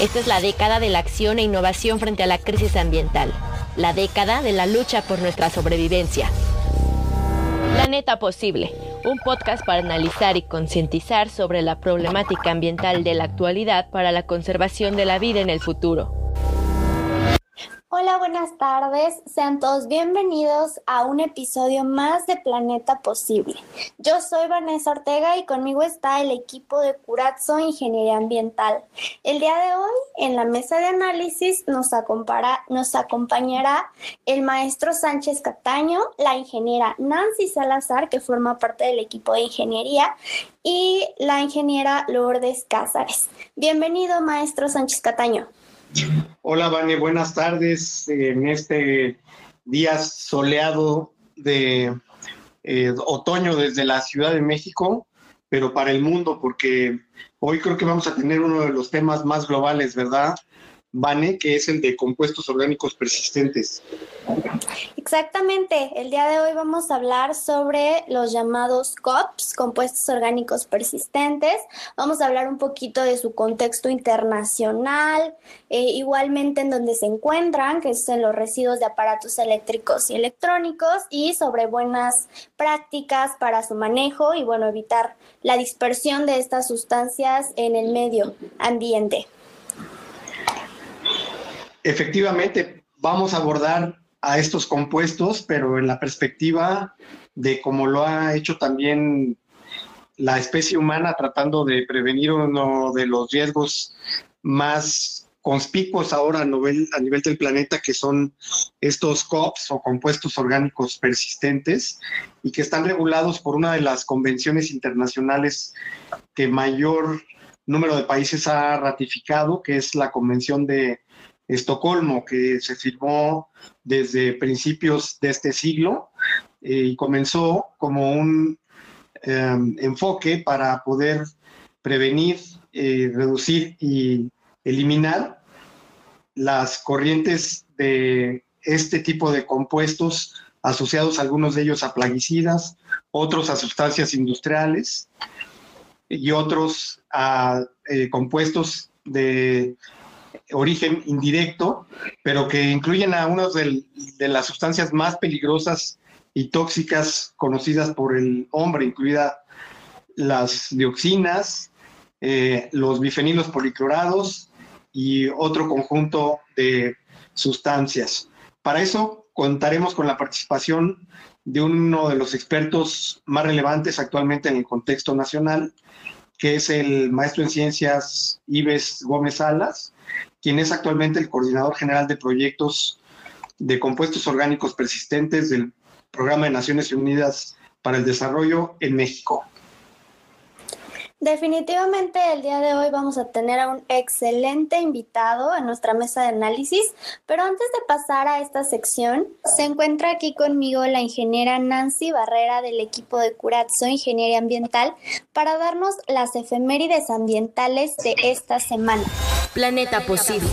Esta es la década de la acción e innovación frente a la crisis ambiental, la década de la lucha por nuestra sobrevivencia. Planeta Posible, un podcast para analizar y concientizar sobre la problemática ambiental de la actualidad para la conservación de la vida en el futuro. Hola, buenas tardes. Sean todos bienvenidos a un episodio más de Planeta Posible. Yo soy Vanessa Ortega y conmigo está el equipo de Curazzo Ingeniería Ambiental. El día de hoy, en la mesa de análisis, nos, nos acompañará el maestro Sánchez Cataño, la ingeniera Nancy Salazar, que forma parte del equipo de ingeniería, y la ingeniera Lourdes Cázares. Bienvenido, maestro Sánchez Cataño. Hola, Vane, buenas tardes en este día soleado de eh, otoño desde la Ciudad de México, pero para el mundo, porque hoy creo que vamos a tener uno de los temas más globales, ¿verdad? Vane, que es el de compuestos orgánicos persistentes. Exactamente, el día de hoy vamos a hablar sobre los llamados COPS, compuestos orgánicos persistentes. Vamos a hablar un poquito de su contexto internacional, eh, igualmente en donde se encuentran, que es en los residuos de aparatos eléctricos y electrónicos, y sobre buenas prácticas para su manejo y, bueno, evitar la dispersión de estas sustancias en el medio ambiente. Efectivamente, vamos a abordar a estos compuestos, pero en la perspectiva de cómo lo ha hecho también la especie humana tratando de prevenir uno de los riesgos más conspicuos ahora a nivel, a nivel del planeta, que son estos COPs o compuestos orgánicos persistentes, y que están regulados por una de las convenciones internacionales que mayor número de países ha ratificado, que es la Convención de Estocolmo, que se firmó desde principios de este siglo eh, y comenzó como un em, enfoque para poder prevenir, eh, reducir y eliminar las corrientes de este tipo de compuestos asociados algunos de ellos a plaguicidas, otros a sustancias industriales y otros a eh, compuestos de origen indirecto, pero que incluyen a una de, las sustancias más peligrosas y tóxicas conocidas por el hombre, incluida las dioxinas, eh, los bifenilos policlorados y otro conjunto de sustancias. Para eso contaremos con la participación de uno de los expertos más relevantes actualmente en el contexto nacional, que es el maestro en ciencias Ives Gómez Salas, quien es actualmente el coordinador general de proyectos de compuestos orgánicos persistentes del Programa de Naciones Unidas para el Desarrollo en México. Definitivamente el día de hoy vamos a tener a un excelente invitado en nuestra mesa de análisis, pero antes de pasar a esta sección, se encuentra aquí conmigo la ingeniera Nancy Barrera del equipo de Curazzo Ingeniería Ambiental para darnos las efemérides ambientales de esta semana. Planeta Posible.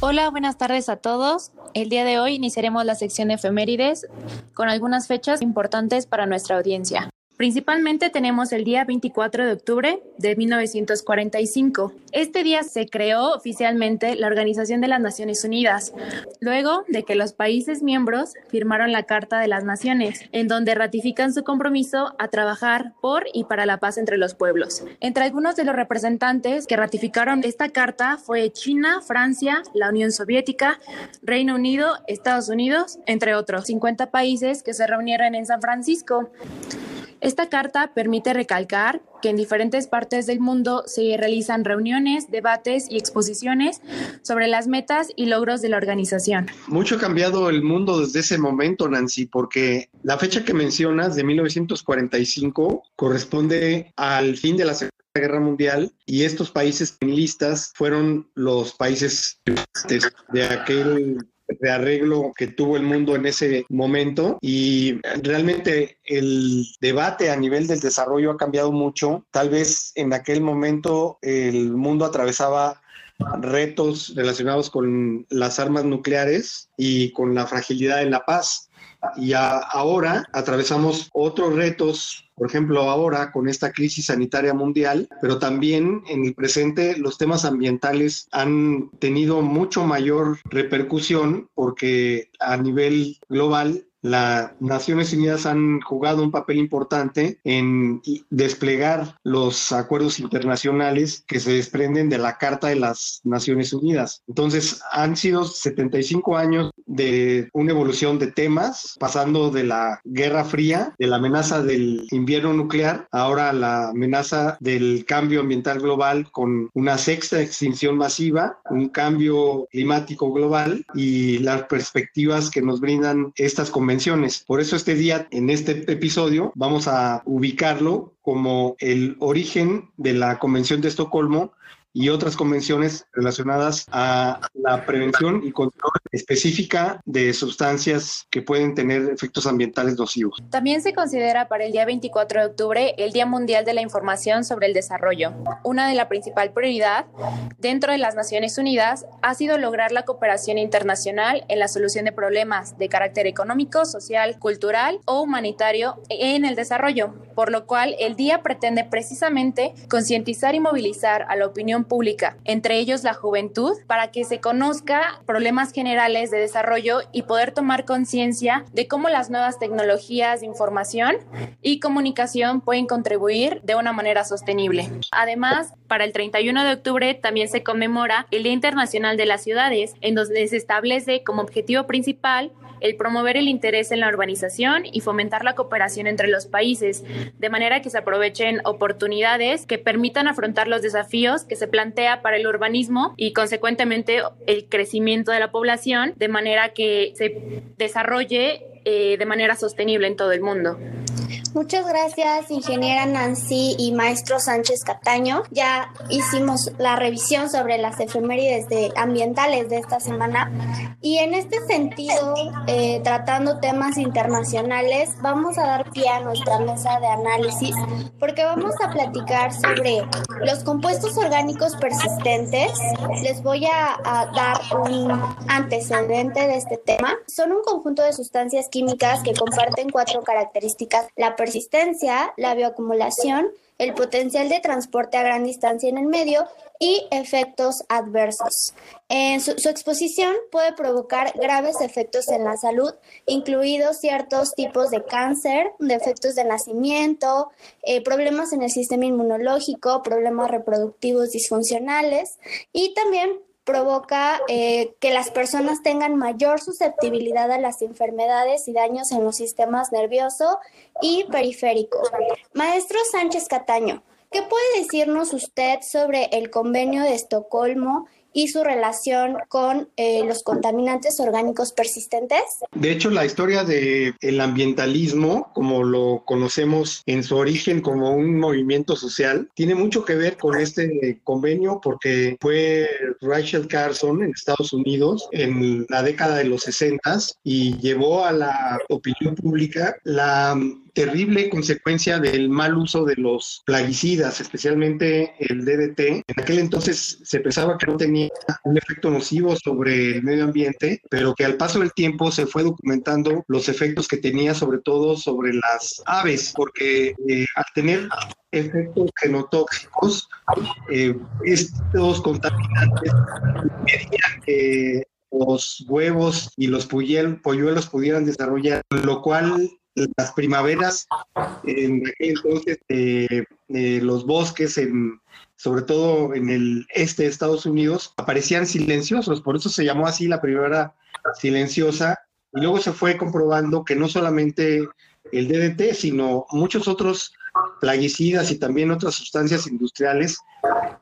Hola, buenas tardes a todos. El día de hoy iniciaremos la sección de efemérides con algunas fechas importantes para nuestra audiencia. Principalmente tenemos el día 24 de octubre de 1945. Este día se creó oficialmente la Organización de las Naciones Unidas, luego de que los países miembros firmaron la Carta de las Naciones, en donde ratifican su compromiso a trabajar por y para la paz entre los pueblos. Entre algunos de los representantes que ratificaron esta carta fue China, Francia, la Unión Soviética, Reino Unido, Estados Unidos, entre otros 50 países que se reunieron en San Francisco. Esta carta permite recalcar que en diferentes partes del mundo se realizan reuniones, debates y exposiciones sobre las metas y logros de la organización. Mucho ha cambiado el mundo desde ese momento, Nancy, porque la fecha que mencionas de 1945 corresponde al fin de la Segunda Guerra Mundial y estos países listas fueron los países de aquel de arreglo que tuvo el mundo en ese momento y realmente el debate a nivel del desarrollo ha cambiado mucho. Tal vez en aquel momento el mundo atravesaba retos relacionados con las armas nucleares y con la fragilidad de la paz. Y ahora atravesamos otros retos, por ejemplo, ahora con esta crisis sanitaria mundial, pero también en el presente los temas ambientales han tenido mucho mayor repercusión porque a nivel global las Naciones Unidas han jugado un papel importante en desplegar los acuerdos internacionales que se desprenden de la Carta de las Naciones Unidas. Entonces, han sido 75 años de una evolución de temas, pasando de la Guerra Fría, de la amenaza del invierno nuclear, ahora la amenaza del cambio ambiental global con una sexta extinción masiva, un cambio climático global y las perspectivas que nos brindan estas convenciones por eso este día, en este episodio, vamos a ubicarlo como el origen de la Convención de Estocolmo y otras convenciones relacionadas a la prevención y control específica de sustancias que pueden tener efectos ambientales nocivos. También se considera para el día 24 de octubre el Día Mundial de la Información sobre el Desarrollo. Una de la principal prioridad dentro de las Naciones Unidas ha sido lograr la cooperación internacional en la solución de problemas de carácter económico, social, cultural o humanitario en el desarrollo, por lo cual el día pretende precisamente concientizar y movilizar a la opinión pública, entre ellos la juventud, para que se conozca problemas generales de desarrollo y poder tomar conciencia de cómo las nuevas tecnologías de información y comunicación pueden contribuir de una manera sostenible. Además, para el 31 de octubre también se conmemora el Día Internacional de las Ciudades, en donde se establece como objetivo principal el promover el interés en la urbanización y fomentar la cooperación entre los países, de manera que se aprovechen oportunidades que permitan afrontar los desafíos que se plantea para el urbanismo y consecuentemente el crecimiento de la población, de manera que se desarrolle eh, de manera sostenible en todo el mundo. Muchas gracias, ingeniera Nancy y maestro Sánchez Cataño. Ya hicimos la revisión sobre las efemérides de, ambientales de esta semana y en este sentido, eh, tratando temas internacionales, vamos a dar pie a nuestra mesa de análisis porque vamos a platicar sobre los compuestos orgánicos persistentes. Les voy a, a dar un antecedente de este tema. Son un conjunto de sustancias químicas que comparten cuatro características. La persistencia, la bioacumulación, el potencial de transporte a gran distancia en el medio y efectos adversos. En su, exposición puede provocar graves efectos en la salud, incluidos ciertos tipos de cáncer, defectos de nacimiento, eh, problemas en el sistema inmunológico, problemas reproductivos disfuncionales y también provoca eh, que las personas tengan mayor susceptibilidad a las enfermedades y daños en los sistemas nervioso y periférico. Maestro Sánchez Cataño, ¿qué puede decirnos usted sobre el convenio de Estocolmo y su relación con eh, los contaminantes orgánicos persistentes? De hecho, la historia del el ambientalismo, como lo conocemos en su origen como un movimiento social, tiene mucho que ver con este convenio porque fue Rachel Carson en Estados Unidos en la década de los 60 y llevó a la opinión pública la terrible consecuencia del mal uso de los plaguicidas, especialmente el DDT. En aquel entonces se pensaba que no tenía un efecto nocivo sobre el medio ambiente, pero que al paso del tiempo se fue documentando los efectos que tenía sobre todo sobre las aves, porque eh, al tener efectos genotóxicos, eh, estos contaminantes que los huevos y los polluelos pudieran desarrollar, lo cual las primaveras en aquel entonces de, los bosques en sobre todo en el este de Estados Unidos, aparecían silenciosos, por eso se llamó así la primavera silenciosa, y luego se fue comprobando que no solamente el DDT, sino muchos otros plaguicidas y también otras sustancias industriales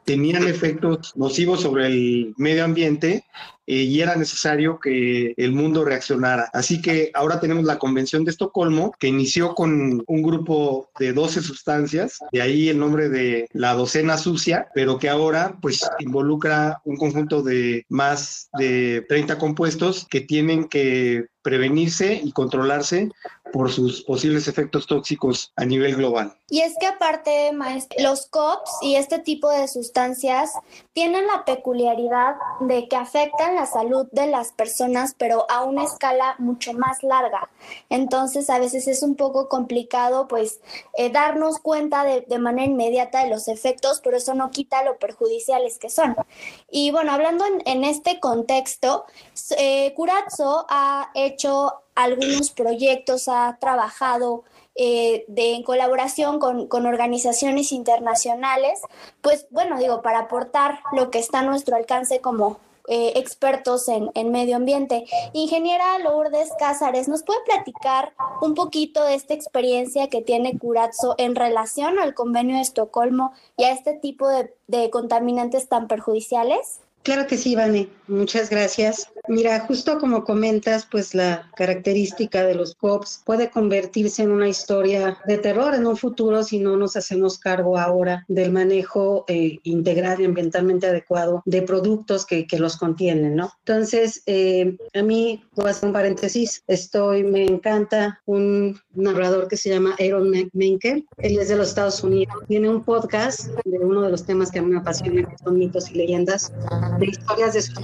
tenían efectos nocivos sobre el medio ambiente eh, y era necesario que el mundo reaccionara. Así que ahora tenemos la Convención de Estocolmo, que inició con un grupo de 12 sustancias, de ahí el nombre de la docena sucia, pero que ahora pues involucra un conjunto de más de 30 compuestos que tienen que prevenirse y controlarse por sus posibles efectos tóxicos a nivel global. Y es que aparte, maestro, los COPs y este tipo de sustancias tienen la peculiaridad de que afectan la salud de las personas, pero a una escala mucho más larga. Entonces, a veces es un poco complicado, pues, eh, darnos cuenta de, de, manera inmediata de los efectos, pero eso no quita lo perjudiciales que son. Y bueno, hablando en, este contexto, eh, ha hecho algunos proyectos, ha trabajado eh, de, en colaboración con, con, organizaciones internacionales, pues bueno, digo, para aportar lo que está a nuestro alcance como eh, expertos en, en, medio ambiente. Ingeniera Lourdes Cázares, ¿nos puede platicar un poquito de esta experiencia que tiene Curazzo en relación al convenio de Estocolmo y a este tipo de, de contaminantes tan perjudiciales? Claro que sí, Vane. Muchas gracias. Mira, justo como comentas, pues la característica de los COPs puede convertirse en una historia de terror en un futuro si no nos hacemos cargo ahora del manejo eh, integral y ambientalmente adecuado de productos que, que los contienen, ¿no? Entonces, eh, a mí, voy a hacer un paréntesis, estoy, me encanta un narrador que se llama Aaron Menker, él es de los Estados Unidos, tiene un podcast de uno de los temas que a mí me apasiona, que son mitos y leyendas de historias de sus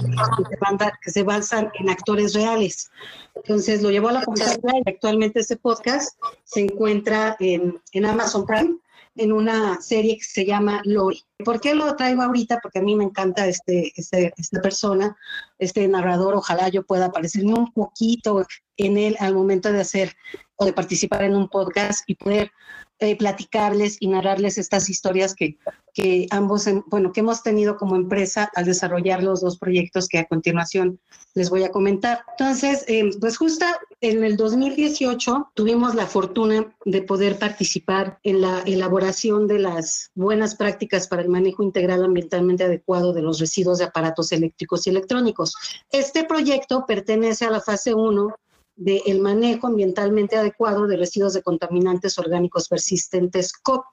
que se basan en actores reales. Entonces lo llevó a la computadora y actualmente este podcast se encuentra en, en Amazon Prime en una serie que se llama Lori. ¿Por qué lo traigo ahorita? Porque a mí me encanta este, este, esta persona, este narrador, ojalá yo pueda aparecerme un poquito en él al momento de hacer o de participar en un podcast y poder eh, platicarles y narrarles estas historias que, que ambos, bueno, que hemos tenido como empresa al desarrollar los dos proyectos que a continuación les voy a comentar. Entonces, eh, pues justo en el 2018 tuvimos la fortuna de poder participar en la elaboración de las buenas prácticas para el manejo integral ambientalmente adecuado de los residuos de aparatos eléctricos y electrónicos. Este proyecto pertenece a la fase 1 del manejo ambientalmente adecuado de residuos de contaminantes orgánicos persistentes COP,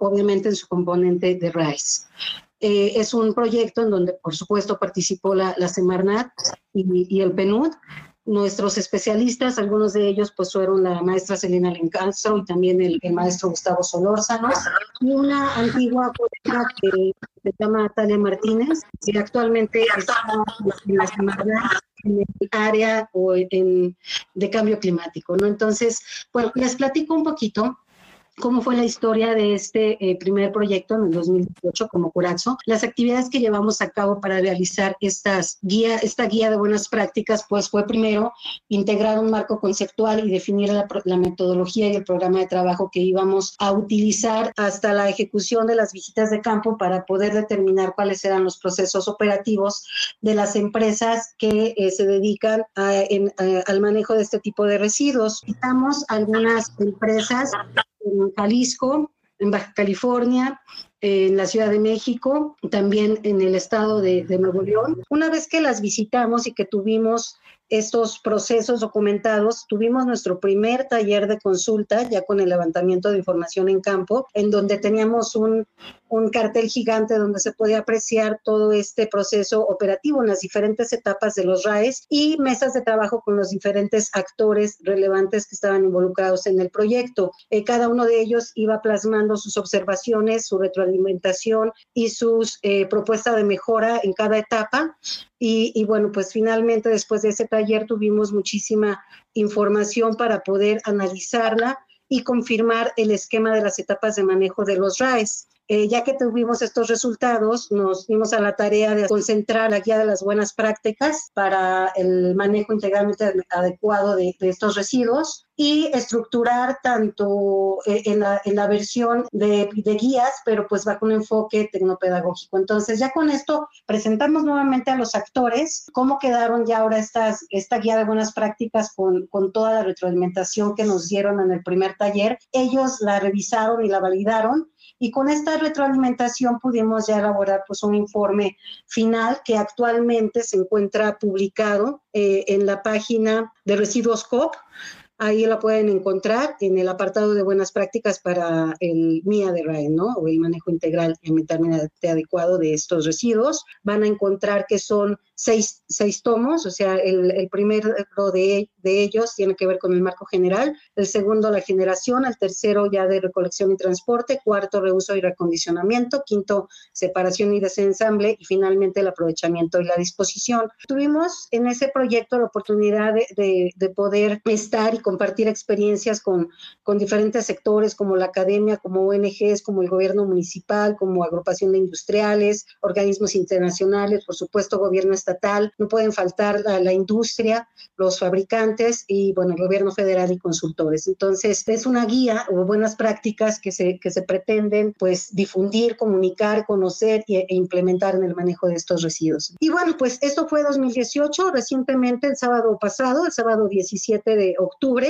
obviamente en su componente de RICE. Eh, es un proyecto en donde, por supuesto, participó la, la Semarnat y, el PNUD. Nuestros especialistas, algunos de ellos, pues fueron la maestra Selena Lencastro y también el, maestro Gustavo Solórzano, y una antigua colega que se llama Talia Martínez, que actualmente está en la Semarnat en el área o en, de cambio climático, ¿no? Entonces, bueno, les platico un poquito cómo fue la historia de este eh, primer proyecto en el 2018 como Curazzo, las actividades que llevamos a cabo para realizar estas guía, esta guía de buenas prácticas, pues fue primero integrar un marco conceptual y definir la, metodología y el programa de trabajo que íbamos a utilizar hasta la ejecución de las visitas de campo para poder determinar cuáles eran los procesos operativos de las empresas que eh, se dedican a, a, al manejo de este tipo de residuos. Citamos algunas empresas en Jalisco, en Baja California, en la Ciudad de México, también en el estado de, de, Nuevo León. Una vez que las visitamos y que tuvimos estos procesos documentados, tuvimos nuestro primer taller de consulta, ya con el levantamiento de información en campo, en donde teníamos un, un cartel gigante donde se podía apreciar todo este proceso operativo en las diferentes etapas de los RAES y mesas de trabajo con los diferentes actores relevantes que estaban involucrados en el proyecto. Eh, cada uno de ellos iba plasmando sus observaciones, su retroalimentación y sus eh, propuestas de mejora en cada etapa. Y, y, bueno, pues finalmente después de ese taller tuvimos muchísima información para poder analizarla y confirmar el esquema de las etapas de manejo de los RAES. Eh, ya que tuvimos estos resultados, nos dimos a la tarea de concentrar la guía de las buenas prácticas para el manejo integralmente adecuado de, estos residuos y estructurar tanto eh, en la, en la versión de, de, guías, pero pues bajo un enfoque tecnopedagógico. Entonces ya con esto presentamos nuevamente a los actores cómo quedaron ya ahora estas, esta guía de buenas prácticas con, con toda la retroalimentación que nos dieron en el primer taller. Ellos la revisaron y la validaron y con esta retroalimentación pudimos ya elaborar pues un informe final que actualmente se encuentra publicado eh, en la página de Residuos COP Ahí la pueden encontrar en el apartado de buenas prácticas para el MIA de RAE, ¿no? O el manejo integral ambientalmente adecuado de estos residuos. Van a encontrar que son seis, seis tomos, o sea, el, el primero de, de ellos tiene que ver con el marco general, el segundo la generación, el tercero ya de recolección y transporte, cuarto reuso y recondicionamiento, quinto separación y desensamble y finalmente el aprovechamiento y la disposición. Tuvimos en ese proyecto la oportunidad de, de, de poder estar y compartir experiencias con, con diferentes sectores como la academia, como ONGs, como el gobierno municipal, como agrupación de industriales, organismos internacionales, por supuesto gobierno estatal, no pueden faltar la, la industria, los fabricantes y bueno, el gobierno federal y consultores. Entonces, es una guía o buenas prácticas que se, que se pretenden pues difundir, comunicar, conocer e, e implementar en el manejo de estos residuos. Y bueno, pues esto fue 2018, recientemente el sábado pasado, el sábado 17 de octubre,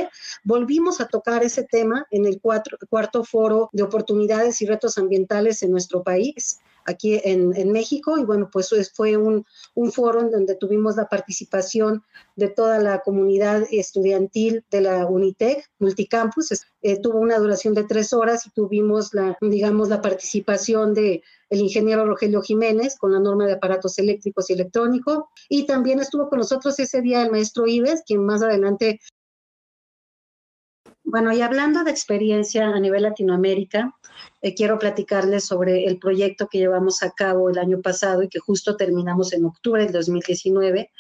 volvimos a tocar ese tema en el cuatro, cuarto foro de oportunidades y retos ambientales en nuestro país aquí en, en, México y bueno, pues fue un, un, foro en donde tuvimos la participación de toda la comunidad estudiantil de la Unitec Multicampus. Eh, tuvo una duración de tres horas y tuvimos la, digamos, la participación de el ingeniero Rogelio Jiménez con la norma de aparatos eléctricos y electrónicos y también estuvo con nosotros ese día el maestro Ives, quien más adelante bueno, y hablando de experiencia a nivel Latinoamérica, eh, quiero platicarles sobre el proyecto que llevamos a cabo el año pasado y que justo terminamos en octubre del 2019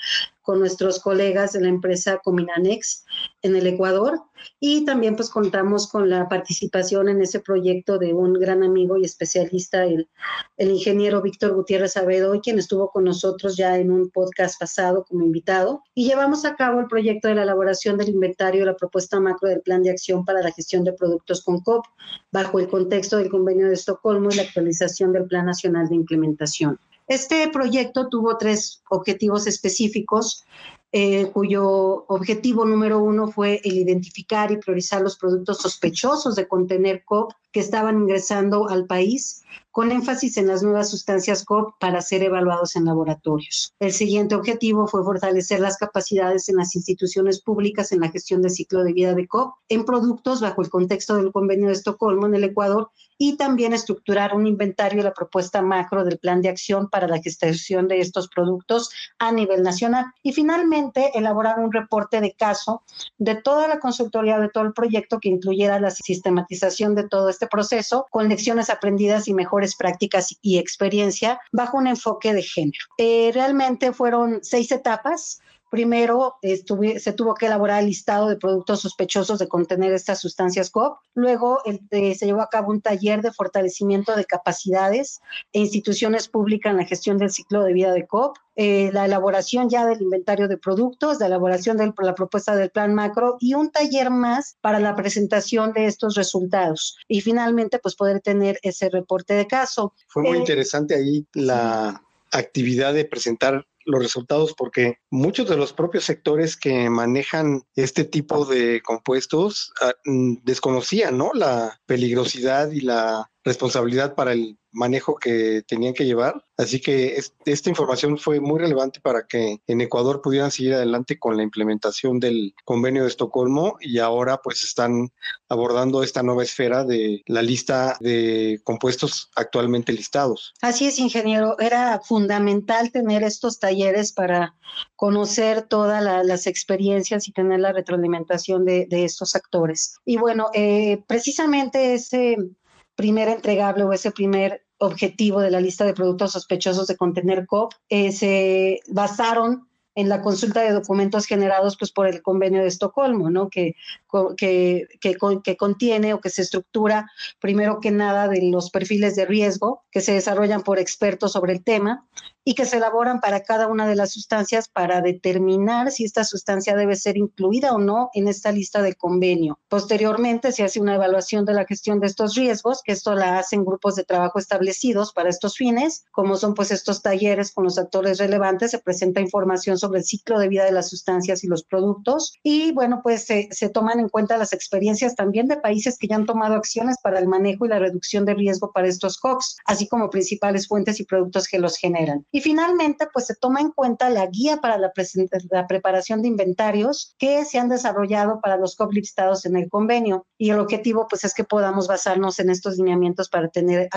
con nuestros colegas de la empresa Cominanex en el Ecuador. Y también pues contamos con la participación en ese proyecto de un gran amigo y especialista, el, el ingeniero Víctor Gutiérrez Abedo, quien estuvo con nosotros ya en un podcast pasado como invitado. Y llevamos a cabo el proyecto de la elaboración del inventario de la propuesta macro del plan de acción para la gestión de productos con COP bajo el contexto del convenio de Estocolmo y la actualización del Plan Nacional de Implementación. Este proyecto tuvo tres objetivos específicos, eh, cuyo objetivo número uno fue el identificar y priorizar los productos sospechosos de contener COP que estaban ingresando al país, con énfasis en las nuevas sustancias COP para ser evaluados en laboratorios. El siguiente objetivo fue fortalecer las capacidades en las instituciones públicas en la gestión del ciclo de vida de COP en productos bajo el contexto del convenio de Estocolmo en el Ecuador y también estructurar un inventario de la propuesta macro del plan de acción para la gestión de estos productos a nivel nacional. Y finalmente, elaborar un reporte de caso de toda la consultoría, de todo el proyecto que incluyera la sistematización de todo este proceso con lecciones aprendidas y mejores prácticas y experiencia bajo un enfoque de género. Eh, realmente fueron seis etapas Primero, estuve, se tuvo que elaborar el listado de productos sospechosos de contener estas sustancias COP. Luego, el, eh, se llevó a cabo un taller de fortalecimiento de capacidades e instituciones públicas en la gestión del ciclo de vida de COP. Eh, la elaboración ya del inventario de productos, la elaboración de la propuesta del plan macro y un taller más para la presentación de estos resultados. Y finalmente, pues poder tener ese reporte de caso. Fue muy eh, interesante ahí la actividad de presentar los resultados porque muchos de los propios sectores que manejan este tipo de compuestos uh, desconocían ¿no? la peligrosidad y la responsabilidad para el manejo que tenían que llevar. Así que es, esta información fue muy relevante para que en Ecuador pudieran seguir adelante con la implementación del convenio de Estocolmo y ahora pues están abordando esta nueva esfera de la lista de compuestos actualmente listados. Así es, ingeniero. Era fundamental tener estos talleres para conocer todas la, las experiencias y tener la retroalimentación de, de estos actores. Y bueno, eh, precisamente ese primer entregable o ese primer objetivo de la lista de productos sospechosos de contener COP eh, se basaron en la consulta de documentos generados pues, por el convenio de Estocolmo, ¿no? que, que, que, que, contiene o que se estructura primero que nada de los perfiles de riesgo que se desarrollan por expertos sobre el tema y que se elaboran para cada una de las sustancias para determinar si esta sustancia debe ser incluida o no en esta lista de convenio. Posteriormente se hace una evaluación de la gestión de estos riesgos, que esto la hacen grupos de trabajo establecidos para estos fines, como son pues estos talleres con los actores relevantes, se presenta información sobre el ciclo de vida de las sustancias y los productos y bueno pues se, toman en cuenta las experiencias también de países que ya han tomado acciones para el manejo y la reducción de riesgo para estos COX, así como principales fuentes y productos que los generan. Y finalmente, pues se toma en cuenta la guía para la, preparación de inventarios que se han desarrollado para los COP listados en el convenio. Y el objetivo, pues, es que podamos basarnos en estos lineamientos para tener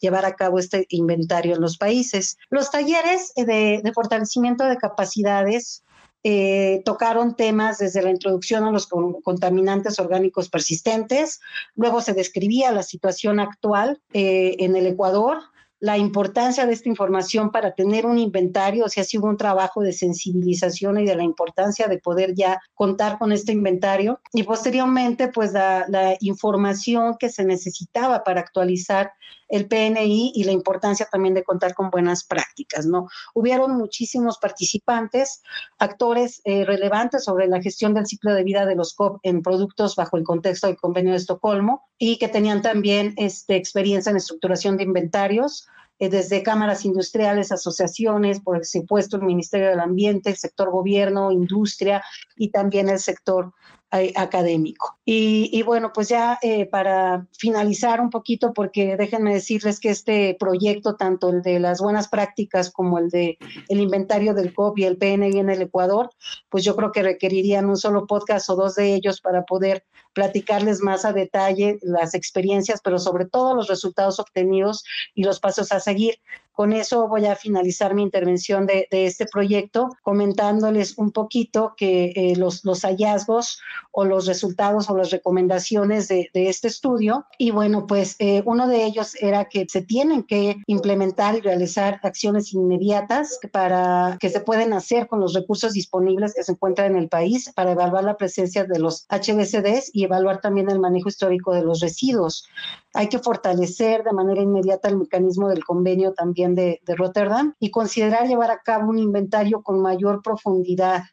llevar a cabo este inventario en los países. Los talleres de, de fortalecimiento de capacidades eh, tocaron temas desde la introducción a los contaminantes orgánicos persistentes, luego se describía la situación actual eh, en el Ecuador, la importancia de esta información para tener un inventario, o sea, si hubo un trabajo de sensibilización y de la importancia de poder ya contar con este inventario. Y posteriormente pues la información que se necesitaba para actualizar el PNI y la importancia también de contar con buenas prácticas, ¿no? Hubieron muchísimos participantes, actores eh, relevantes sobre la gestión del ciclo de vida de los COP en productos bajo el contexto del convenio de Estocolmo y que tenían también este, experiencia en estructuración de inventarios, eh, desde cámaras industriales, asociaciones, por supuesto el Ministerio del Ambiente, el sector gobierno, industria y también el sector eh, académico. Y, bueno, pues ya eh, para finalizar un poquito, porque déjenme decirles que este proyecto, tanto el de las buenas prácticas como el de el inventario del COP y el PNI en el Ecuador, pues yo creo que requerirían un solo podcast o dos de ellos para poder platicarles más a detalle las experiencias, pero sobre todo los resultados obtenidos y los pasos a seguir. Con eso voy a finalizar mi intervención de, este proyecto comentándoles un poquito que eh, los, hallazgos o los resultados o las recomendaciones de, este estudio. Y bueno, pues eh, uno de ellos era que se tienen que implementar y realizar acciones inmediatas para que se pueden hacer con los recursos disponibles que se encuentran en el país para evaluar la presencia de los HBCDs y evaluar también el manejo histórico de los residuos. Hay que fortalecer de manera inmediata el mecanismo del convenio también de, Rotterdam y considerar llevar a cabo un inventario con mayor profundidad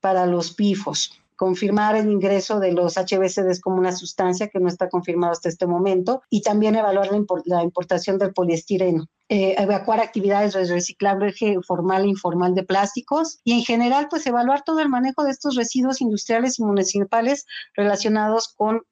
para los PIFOS confirmar el ingreso de los HBCDs como una sustancia que no está confirmado hasta este momento y también evaluar la, importación del poliestireno. Eh, evacuar actividades de reciclaje formal e informal de plásticos y en general pues evaluar todo el manejo de estos residuos industriales y municipales relacionados con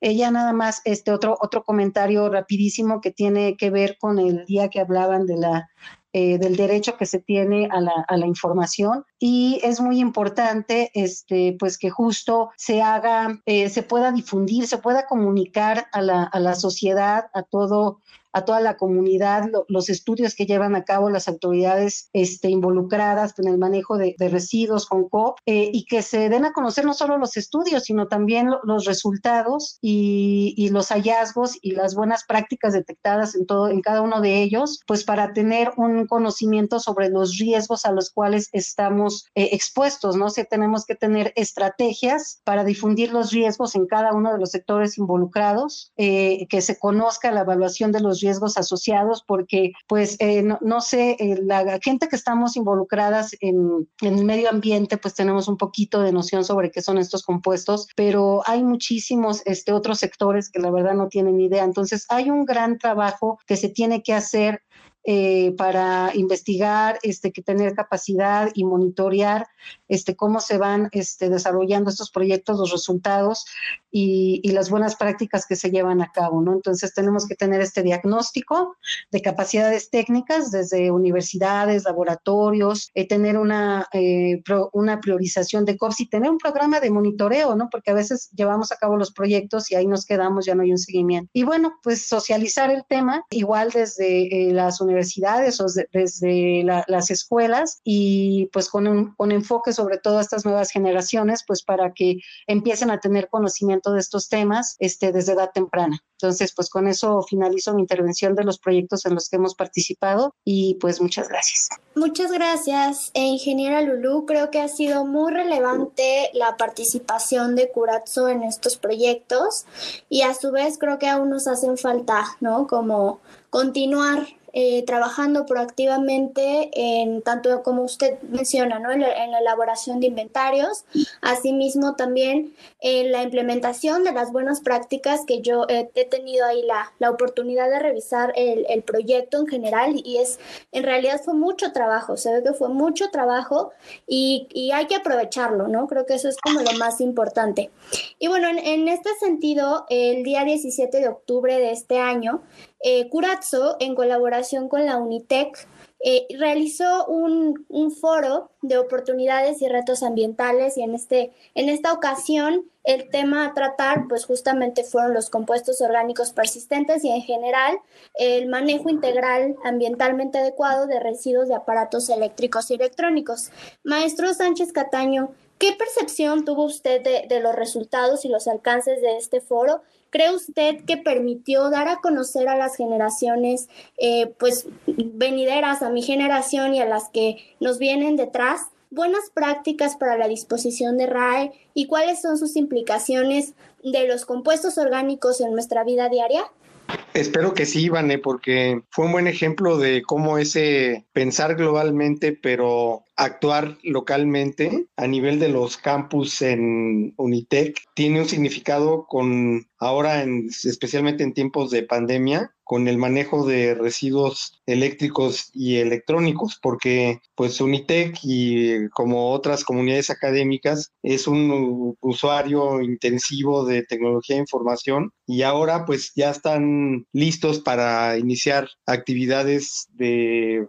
ella nada más, este otro, otro comentario rapidísimo que tiene que ver con el día que hablaban de la eh, del derecho que se tiene a la, a la, información y es muy importante este pues que justo se haga eh, se pueda difundir se pueda comunicar a la, a la sociedad a todo a toda la comunidad los estudios que llevan a cabo las autoridades este, involucradas en el manejo de, residuos con COP eh, y que se den a conocer no solo los estudios, sino también los resultados y, los hallazgos y las buenas prácticas detectadas en, todo, en cada uno de ellos, pues para tener un conocimiento sobre los riesgos a los cuales estamos eh, expuestos, ¿no? sé, tenemos que tener estrategias para difundir los riesgos en cada uno de los sectores involucrados, eh, que se conozca la evaluación de los riesgos asociados, porque pues eh, no, sé, eh, la gente que estamos involucradas en, en, el medio ambiente, pues tenemos un poquito de noción sobre qué son estos compuestos, pero hay muchísimos este, otros sectores que la verdad no tienen idea. Entonces hay un gran trabajo que se tiene que hacer eh, para investigar, este, que tener capacidad y monitorear este, cómo se van este, desarrollando estos proyectos, los resultados y, las buenas prácticas que se llevan a cabo, ¿no? Entonces tenemos que tener este diagnóstico de capacidades técnicas desde universidades, laboratorios, eh, tener una, eh, una priorización de COPS y tener un programa de monitoreo, ¿no? Porque a veces llevamos a cabo los proyectos y ahí nos quedamos, ya no hay un seguimiento. Y bueno, pues socializar el tema, igual desde eh, las universidades o desde las escuelas y pues con, un, con enfoque sobre todo a estas nuevas generaciones, pues para que empiecen a tener conocimiento de estos temas este, desde edad temprana. Entonces, pues con eso finalizo mi intervención de los proyectos en los que hemos participado y pues muchas gracias. Muchas gracias, e ingeniera Lulú. Creo que ha sido muy relevante la participación de Curazzo en estos proyectos y a su vez creo que aún nos hacen falta, ¿no? Como continuar eh, trabajando proactivamente en tanto como usted menciona, ¿no? en, la, elaboración de inventarios, asimismo también en la implementación de las buenas prácticas que yo he tenido ahí la, la oportunidad de revisar el, proyecto en general y es, en realidad fue mucho trabajo, se ve que fue mucho trabajo y, y hay que aprovecharlo, ¿no? Creo que eso es como lo más importante. Y bueno, en, en este sentido, el día 17 de octubre de este año, eh, Curazzo, en colaboración con la Unitec, eh, realizó un, foro de oportunidades y retos ambientales y en, este, en esta ocasión el tema a tratar pues justamente fueron los compuestos orgánicos persistentes y en general el manejo integral ambientalmente adecuado de residuos de aparatos eléctricos y electrónicos. Maestro Sánchez Cataño, ¿qué percepción tuvo usted de, de los resultados y los alcances de este foro ¿Cree usted que permitió dar a conocer a las generaciones, eh, pues, venideras, a mi generación y a las que nos vienen detrás, buenas prácticas para la disposición de RAE y cuáles son sus implicaciones de los compuestos orgánicos en nuestra vida diaria? Espero que sí, Ivane, porque fue un buen ejemplo de cómo ese pensar globalmente, pero actuar localmente a nivel de los campus en Unitec tiene un significado con ahora, en, especialmente en tiempos de pandemia, con el manejo de residuos eléctricos y electrónicos, porque pues Unitec y como otras comunidades académicas es un usuario intensivo de tecnología de información y ahora pues ya están listos para iniciar actividades de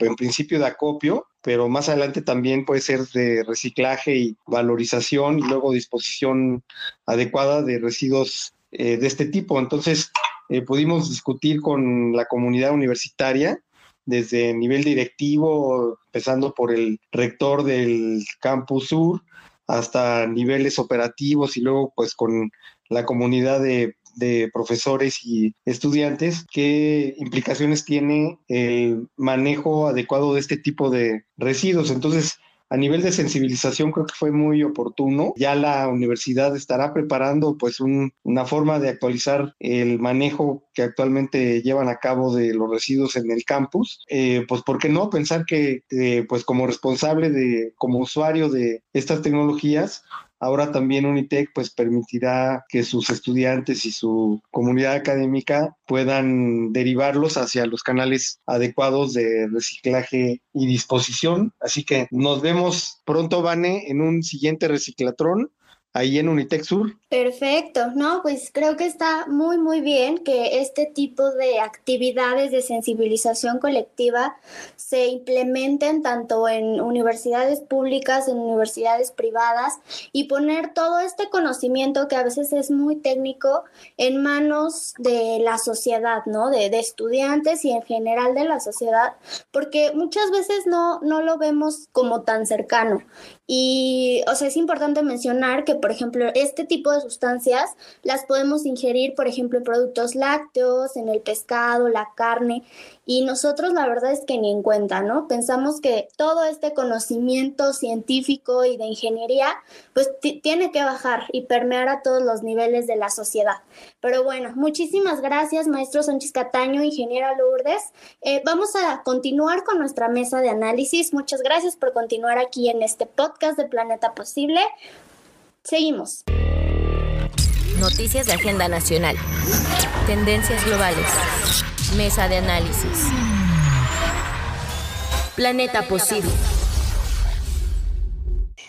en principio de acopio pero más adelante también puede ser de reciclaje y valorización y luego disposición adecuada de residuos eh, de este tipo. Entonces, eh, pudimos discutir con la comunidad universitaria desde nivel directivo, empezando por el rector del campus sur, hasta niveles operativos y luego pues con la comunidad de de profesores y estudiantes, qué implicaciones tiene el manejo adecuado de este tipo de residuos. Entonces, a nivel de sensibilización creo que fue muy oportuno. Ya la universidad estará preparando pues una forma de actualizar el manejo que actualmente llevan a cabo de los residuos en el campus. Eh, pues por qué no pensar que eh, pues como responsable de, como usuario de estas tecnologías, Ahora también Unitec pues permitirá que sus estudiantes y su comunidad académica puedan derivarlos hacia los canales adecuados de reciclaje y disposición. Así que nos vemos pronto, Vane, en un siguiente reciclatrón ahí en Unitec Sur. Perfecto, no, pues creo que está muy, muy bien que este tipo de actividades de sensibilización colectiva se implementen tanto en universidades públicas, en universidades privadas y poner todo este conocimiento que a veces es muy técnico en manos de la sociedad, ¿no? De, de estudiantes y en general de la sociedad, porque muchas veces no, no lo vemos como tan cercano. Y, o sea, es importante mencionar que, por ejemplo, este tipo de sustancias las podemos ingerir, por ejemplo, en productos lácteos, en el pescado, la carne, y nosotros la verdad es que ni en cuenta, ¿no? Pensamos que todo este conocimiento científico y de ingeniería, pues tiene que bajar y permear a todos los niveles de la sociedad. Pero bueno, muchísimas gracias, maestro Sánchez Cataño, ingeniera Lourdes. Eh, vamos a continuar con nuestra mesa de análisis. Muchas gracias por continuar aquí en este podcast de Planeta Posible. Seguimos. Noticias de Agenda Nacional. Tendencias globales. Mesa de análisis. Planeta Posible.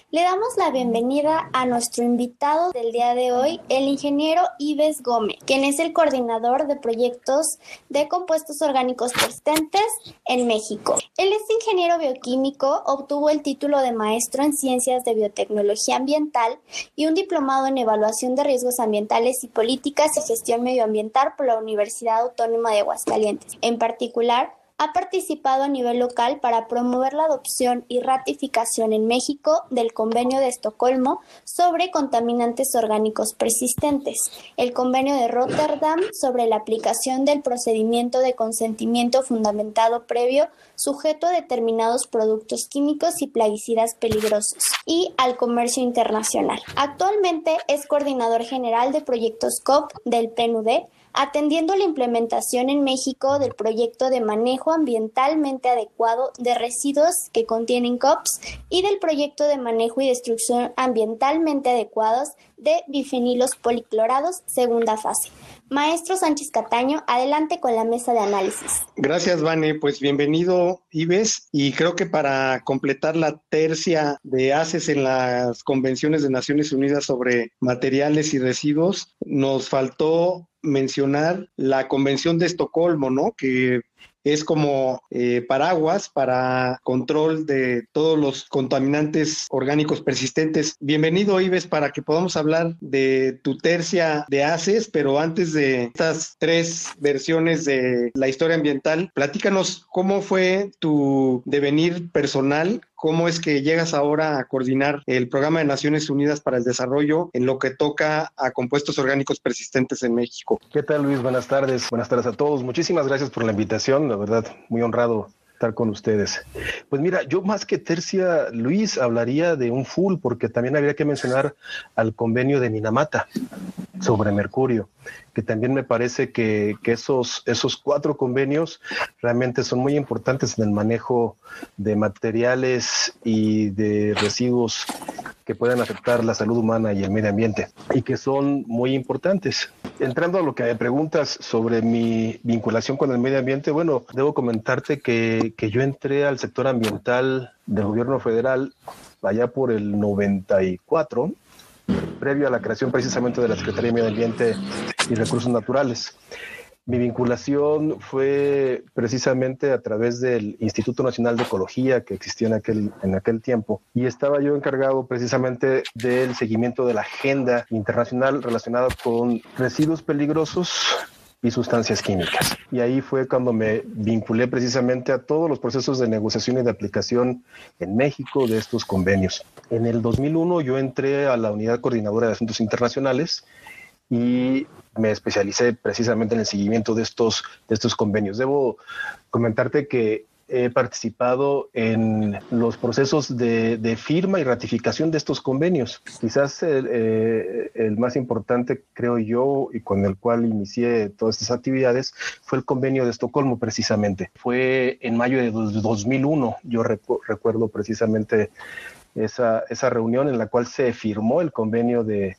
Le damos la bienvenida a nuestro invitado del día de hoy, el ingeniero Ives Gómez, quien es el coordinador de proyectos de compuestos orgánicos persistentes en México. Él es ingeniero bioquímico, obtuvo el título de maestro en ciencias de biotecnología ambiental y un diplomado en evaluación de riesgos ambientales y políticas y gestión medioambiental por la Universidad Autónoma de Aguascalientes. En particular, ha participado a nivel local para promover la adopción y ratificación en México del Convenio de Estocolmo sobre contaminantes orgánicos persistentes, el Convenio de Rotterdam sobre la aplicación del procedimiento de consentimiento fundamentado previo sujeto a determinados productos químicos y plaguicidas peligrosos y al comercio internacional. Actualmente es coordinador general de proyectos COP del PNUD atendiendo la implementación en México del proyecto de manejo ambientalmente adecuado de residuos que contienen COPS y del proyecto de manejo y destrucción ambientalmente adecuados de bifenilos policlorados, segunda fase. Maestro Sánchez Cataño, adelante con la mesa de análisis. Gracias, Vane. Pues bienvenido, Ives. Y creo que para completar la tercia de ACES en las convenciones de Naciones Unidas sobre materiales y residuos, nos faltó mencionar la Convención de Estocolmo, ¿no? Que es como eh, paraguas para control de todos los contaminantes orgánicos persistentes. Bienvenido, Ives, para que podamos hablar de tu tercia de ACES, pero antes de estas tres versiones de la historia ambiental, platícanos cómo fue tu devenir personal ¿Cómo es que llegas ahora a coordinar el Programa de Naciones Unidas para el Desarrollo en lo que toca a compuestos orgánicos persistentes en México? ¿Qué tal, Luis? Buenas tardes. Buenas tardes a todos. Muchísimas gracias por la invitación. La verdad, muy honrado estar con ustedes. Pues mira, yo más que tercia, Luis, hablaría de un full, porque también habría que mencionar al convenio de Minamata sobre mercurio, que también me parece que, esos, esos cuatro convenios realmente son muy importantes en el manejo de materiales y de residuos que pueden afectar la salud humana y el medio ambiente y que son muy importantes. Entrando a lo que me preguntas sobre mi vinculación con el medio ambiente, bueno, debo comentarte que, que yo entré al sector ambiental del gobierno federal allá por el 94 previo a la creación precisamente de la Secretaría de Medio Ambiente y Recursos Naturales. Mi vinculación fue precisamente a través del Instituto Nacional de Ecología que existía en aquel, en aquel tiempo y estaba yo encargado precisamente del seguimiento de la agenda internacional relacionada con residuos peligrosos y sustancias químicas. Y ahí fue cuando me vinculé precisamente a todos los procesos de negociación y de aplicación en México de estos convenios. En el 2001 yo entré a la Unidad Coordinadora de Asuntos Internacionales y me especialicé precisamente en el seguimiento de estos, de estos convenios. Debo comentarte que he participado en los procesos de, firma y ratificación de estos convenios. Quizás eh, el, más importante, creo yo, y con el cual inicié todas estas actividades, fue el convenio de Estocolmo, precisamente. Fue en mayo de 2001, yo recuerdo precisamente esa, esa reunión en la cual se firmó el convenio de,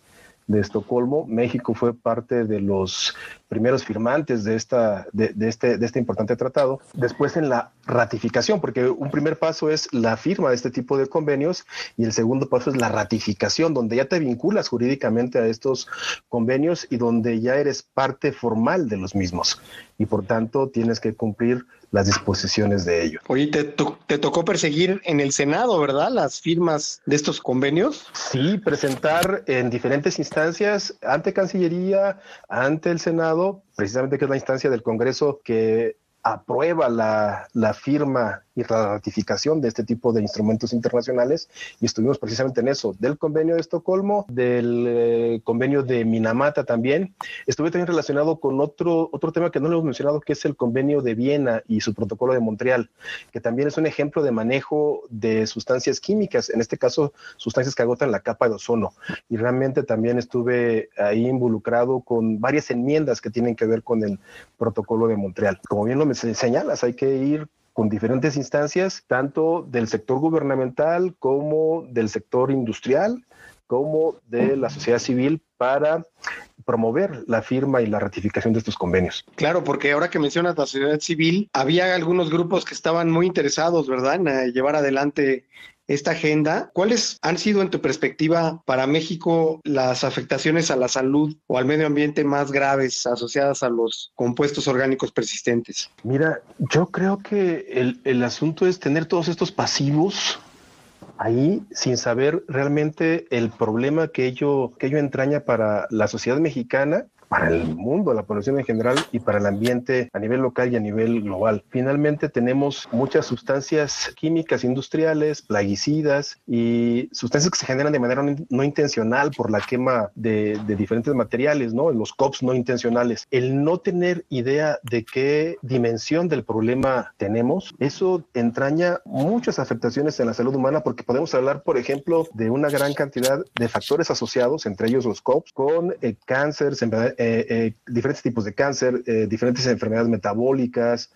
de Estocolmo. México fue parte de los primeros firmantes de, esta, de, este, de este importante tratado. Después en la ratificación, porque un primer paso es la firma de este tipo de convenios y el segundo paso es la ratificación, donde ya te vinculas jurídicamente a estos convenios y donde ya eres parte formal de los mismos y por tanto tienes que cumplir las disposiciones de ellos. Oye, te, te, tocó perseguir en el Senado, ¿verdad? Las firmas de estos convenios. Sí, presentar en diferentes instancias ante Cancillería, ante el Senado, precisamente que es la instancia del Congreso que aprueba la, la firma y la ratificación de este tipo de instrumentos internacionales y estuvimos precisamente en eso, del convenio de Estocolmo, del eh, convenio de Minamata también. Estuve también relacionado con otro, otro tema que no lo hemos mencionado, que es el convenio de Viena y su protocolo de Montreal, que también es un ejemplo de manejo de sustancias químicas, en este caso sustancias que agotan la capa de ozono. Y realmente también estuve ahí involucrado con varias enmiendas que tienen que ver con el protocolo de Montreal. Como bien lo señalas, hay que ir con diferentes instancias, tanto del sector gubernamental como del sector industrial, como de la sociedad civil para promover la firma y la ratificación de estos convenios. Claro, porque ahora que mencionas la sociedad civil, había algunos grupos que estaban muy interesados, ¿verdad?, en eh, llevar adelante esta agenda. ¿Cuáles han sido, en tu perspectiva, para México las afectaciones a la salud o al medio ambiente más graves asociadas a los compuestos orgánicos persistentes? Mira, yo creo que el, el asunto es tener todos estos pasivos ahí sin saber realmente el problema que ello, que ello entraña para la sociedad mexicana para el mundo, la población en general y para el ambiente a nivel local y a nivel global. Finalmente tenemos muchas sustancias químicas industriales, plaguicidas y sustancias que se generan de manera no intencional por la quema de, diferentes materiales, ¿no? Los COPs no intencionales. El no tener idea de qué dimensión del problema tenemos, eso entraña muchas afectaciones en la salud humana porque podemos hablar, por ejemplo, de una gran cantidad de factores asociados, entre ellos los COPs, con eh, cáncer, enfermedades eh, eh, diferentes tipos de cáncer, eh, diferentes enfermedades metabólicas,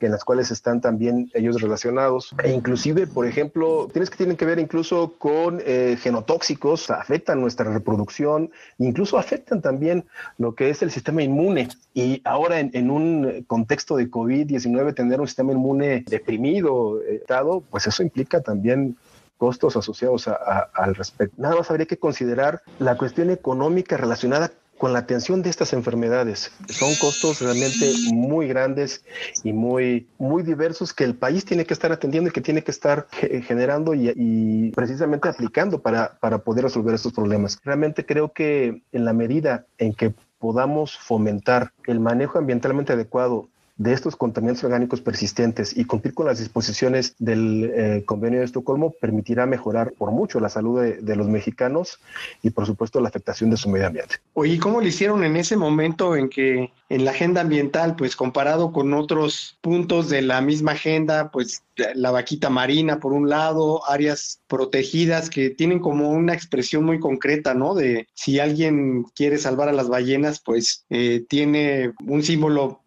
en las cuales están también ellos relacionados. E inclusive, por ejemplo, tienes que tienen que ver incluso con genotóxicos, afectan nuestra reproducción, incluso afectan también lo que es el sistema inmune. Y ahora en, un contexto de COVID-19, tener un sistema inmune deprimido, estado, pues eso implica también costos asociados al respecto. Nada más habría que considerar la cuestión económica relacionada con la atención de estas enfermedades. Son costos realmente muy grandes y muy, muy diversos que el país tiene que estar atendiendo y que tiene que estar generando y, precisamente aplicando para, para poder resolver estos problemas. Realmente creo que en la medida en que podamos fomentar el manejo ambientalmente adecuado de estos contaminantes orgánicos persistentes y cumplir con las disposiciones del eh, convenio de Estocolmo permitirá mejorar por mucho la salud de, los mexicanos y por supuesto la afectación de su medio ambiente. Oye, ¿cómo lo hicieron en ese momento en que en la agenda ambiental, pues comparado con otros puntos de la misma agenda, pues la vaquita marina por un lado, áreas protegidas que tienen como una expresión muy concreta, ¿no? De si alguien quiere salvar a las ballenas, pues eh, tiene un símbolo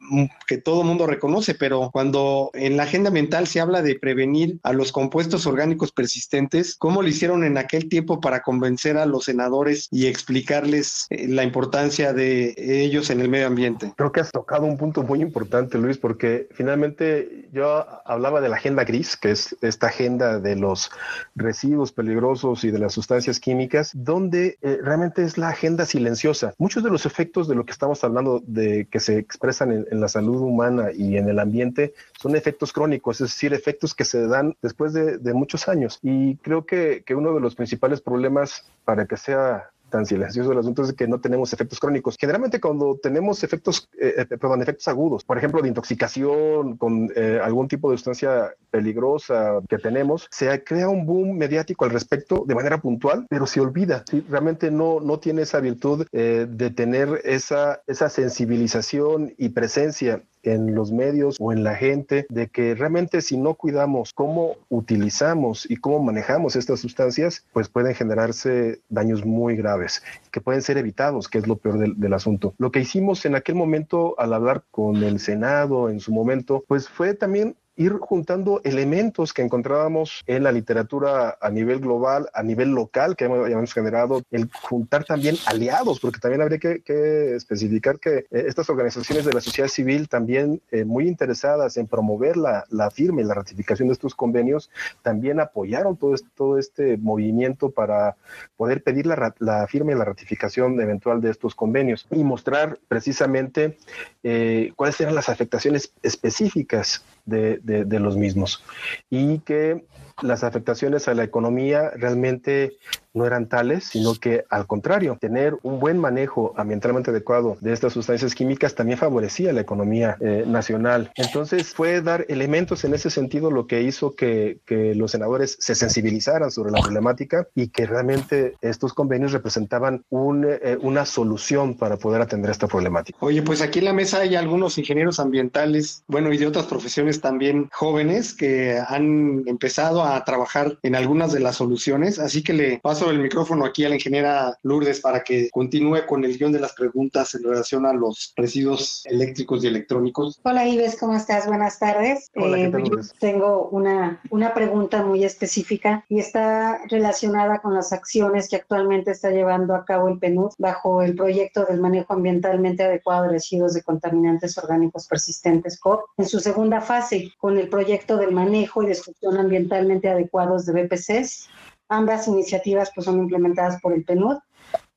que todo mundo reconoce, pero cuando en la agenda ambiental se habla de prevenir a los compuestos orgánicos persistentes, ¿cómo lo hicieron en aquel tiempo para convencer a los senadores y explicarles eh, la importancia de ellos en el medio ambiente? Creo que has tocado un punto muy importante, Luis, porque finalmente yo hablaba de la agenda gris, que es esta agenda de los residuos peligrosos y de las sustancias químicas, donde eh, realmente es la agenda silenciosa. Muchos de los efectos de lo que estamos hablando de que se expresan en, en la salud humana y en el ambiente son efectos crónicos, es decir, efectos que se dan después de, muchos años. Y creo que uno de los principales problemas para que sea tan silencioso el asunto es que no tenemos efectos crónicos. Generalmente cuando tenemos efectos, eh, eh, perdón, efectos agudos, por ejemplo, de intoxicación con eh, algún tipo de sustancia peligrosa que tenemos, se crea un boom mediático al respecto de manera puntual, pero se olvida. ¿sí? Realmente no, no tiene esa virtud de tener esa, esa sensibilización y presencia en los medios o en la gente de que realmente si no cuidamos cómo utilizamos y cómo manejamos estas sustancias, pues pueden generarse daños muy graves que pueden ser evitados, que es lo peor del, del asunto. Lo que hicimos en aquel momento al hablar con el Senado en su momento, pues fue también ir juntando elementos que encontrábamos en la literatura a nivel global, a nivel local, que hemos generado, el juntar también aliados, porque también habría que, especificar que eh, estas organizaciones de la sociedad civil también eh, muy interesadas en promover la, la, firma y la ratificación de estos convenios, también apoyaron todo este, todo este movimiento para poder pedir la, la firma y la ratificación eventual de estos convenios y mostrar precisamente eh, cuáles eran las afectaciones específicas de, de, los mismos. Y que las afectaciones a la economía realmente no eran tales, sino que al contrario, tener un buen manejo ambientalmente adecuado de estas sustancias químicas también favorecía la economía eh, nacional. Entonces fue dar elementos en ese sentido lo que hizo que, que, los senadores se sensibilizaran sobre la problemática y que realmente estos convenios representaban un, eh, una solución para poder atender esta problemática. Oye, pues aquí en la mesa hay algunos ingenieros ambientales, bueno, y de otras profesiones también jóvenes que han empezado a trabajar en algunas de las soluciones, así que le paso el micrófono aquí a la ingeniera Lourdes para que continúe con el guion de las preguntas en relación a los residuos eléctricos y electrónicos. Hola Ives, ¿cómo estás? Buenas tardes. Hola, eh, yo tengo una, una pregunta muy específica y está relacionada con las acciones que actualmente está llevando a cabo el PNUD bajo el proyecto del manejo ambientalmente adecuado de residuos de contaminantes orgánicos persistentes COP en su segunda fase con el proyecto del manejo y destrucción ambientalmente adecuados de BPCs. Ambas iniciativas pues, son implementadas por el PNUD.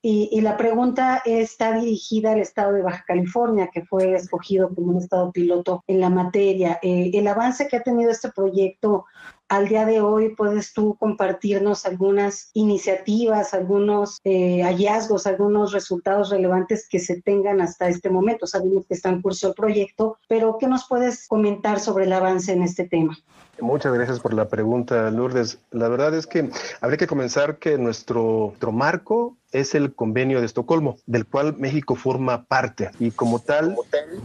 Y, y, la pregunta está dirigida al estado de Baja California, que fue escogido como un estado piloto en la materia. Eh, el avance que ha tenido este proyecto al día de hoy, ¿puedes tú compartirnos algunas iniciativas, algunos eh, hallazgos, algunos resultados relevantes que se tengan hasta este momento? Sabemos que está en curso el proyecto, pero ¿qué nos puedes comentar sobre el avance en este tema? Muchas gracias por la pregunta, Lourdes. La verdad es que habría que comenzar que nuestro, nuestro marco es el convenio de Estocolmo, del cual México forma parte. Y como tal,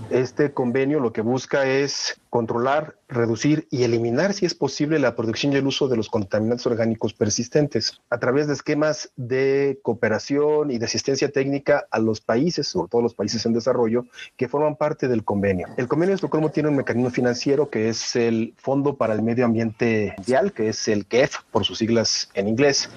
este convenio lo que busca es controlar, reducir y eliminar, si es posible, la producción y el uso de los contaminantes orgánicos persistentes a través de esquemas de cooperación y de asistencia técnica a los países, sobre todo los países en desarrollo, que forman parte del convenio. El convenio de Estocolmo tiene un mecanismo financiero que es el Fondo para el Medio Ambiente Mundial, que es el KEF, por sus siglas en inglés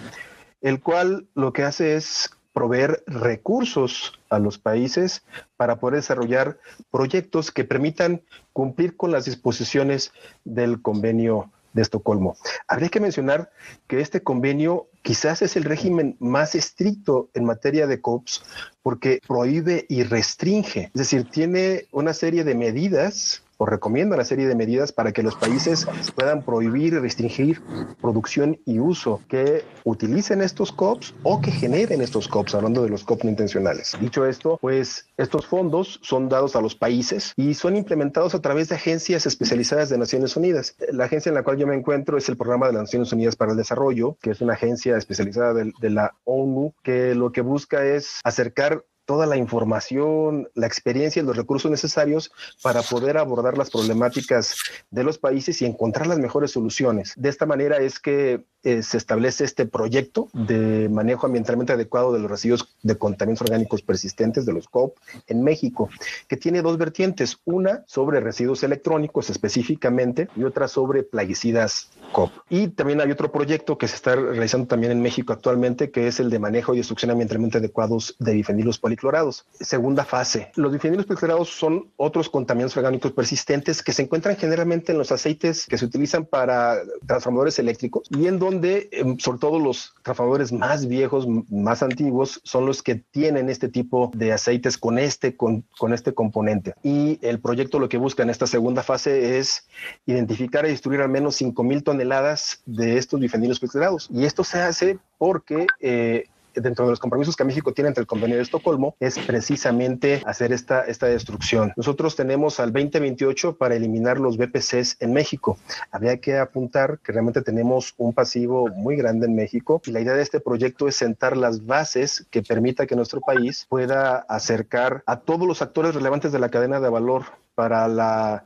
el cual lo que hace es proveer recursos a los países para poder desarrollar proyectos que permitan cumplir con las disposiciones del convenio de Estocolmo. Habría que mencionar que este convenio quizás es el régimen más estricto en materia de COPS porque prohíbe y restringe, es decir, tiene una serie de medidas o recomienda una serie de medidas para que los países puedan prohibir y restringir producción y uso que utilicen estos COPs o que generen estos COPs, hablando de los COPs no intencionales. Dicho esto, pues estos fondos son dados a los países y son implementados a través de agencias especializadas de Naciones Unidas. La agencia en la cual yo me encuentro es el Programa de las Naciones Unidas para el Desarrollo, que es una agencia especializada de, de la ONU que lo que busca es acercar toda la información, la experiencia y los recursos necesarios para poder abordar las problemáticas de los países y encontrar las mejores soluciones. De esta manera es que eh, se establece este proyecto de manejo ambientalmente adecuado de los residuos de contaminantes orgánicos persistentes de los COP en México, que tiene dos vertientes, una sobre residuos electrónicos específicamente y otra sobre plaguicidas COP. Y también hay otro proyecto que se está realizando también en México actualmente, que es el de manejo y destrucción ambientalmente adecuados de bifenilos policlorados. Segunda fase. Los bifenilos policlorados son otros contaminantes orgánicos persistentes que se encuentran generalmente en los aceites que se utilizan para transformadores eléctricos y en donde em, sobre todo los transformadores más viejos, más antiguos, son los que tienen este tipo de aceites con este, con, con este componente. Y el proyecto lo que busca en esta segunda fase es identificar y destruir al menos 5.000 toneladas de estos bifenilos filtrados. Y esto se hace porque eh, dentro de los compromisos que México tiene entre el convenio de Estocolmo es precisamente hacer esta, esta destrucción. Nosotros tenemos al 2028 para eliminar los BPCs en México. Habría que apuntar que realmente tenemos un pasivo muy grande en México y la idea de este proyecto es sentar las bases que permita que nuestro país pueda acercar a todos los actores relevantes de la cadena de valor para la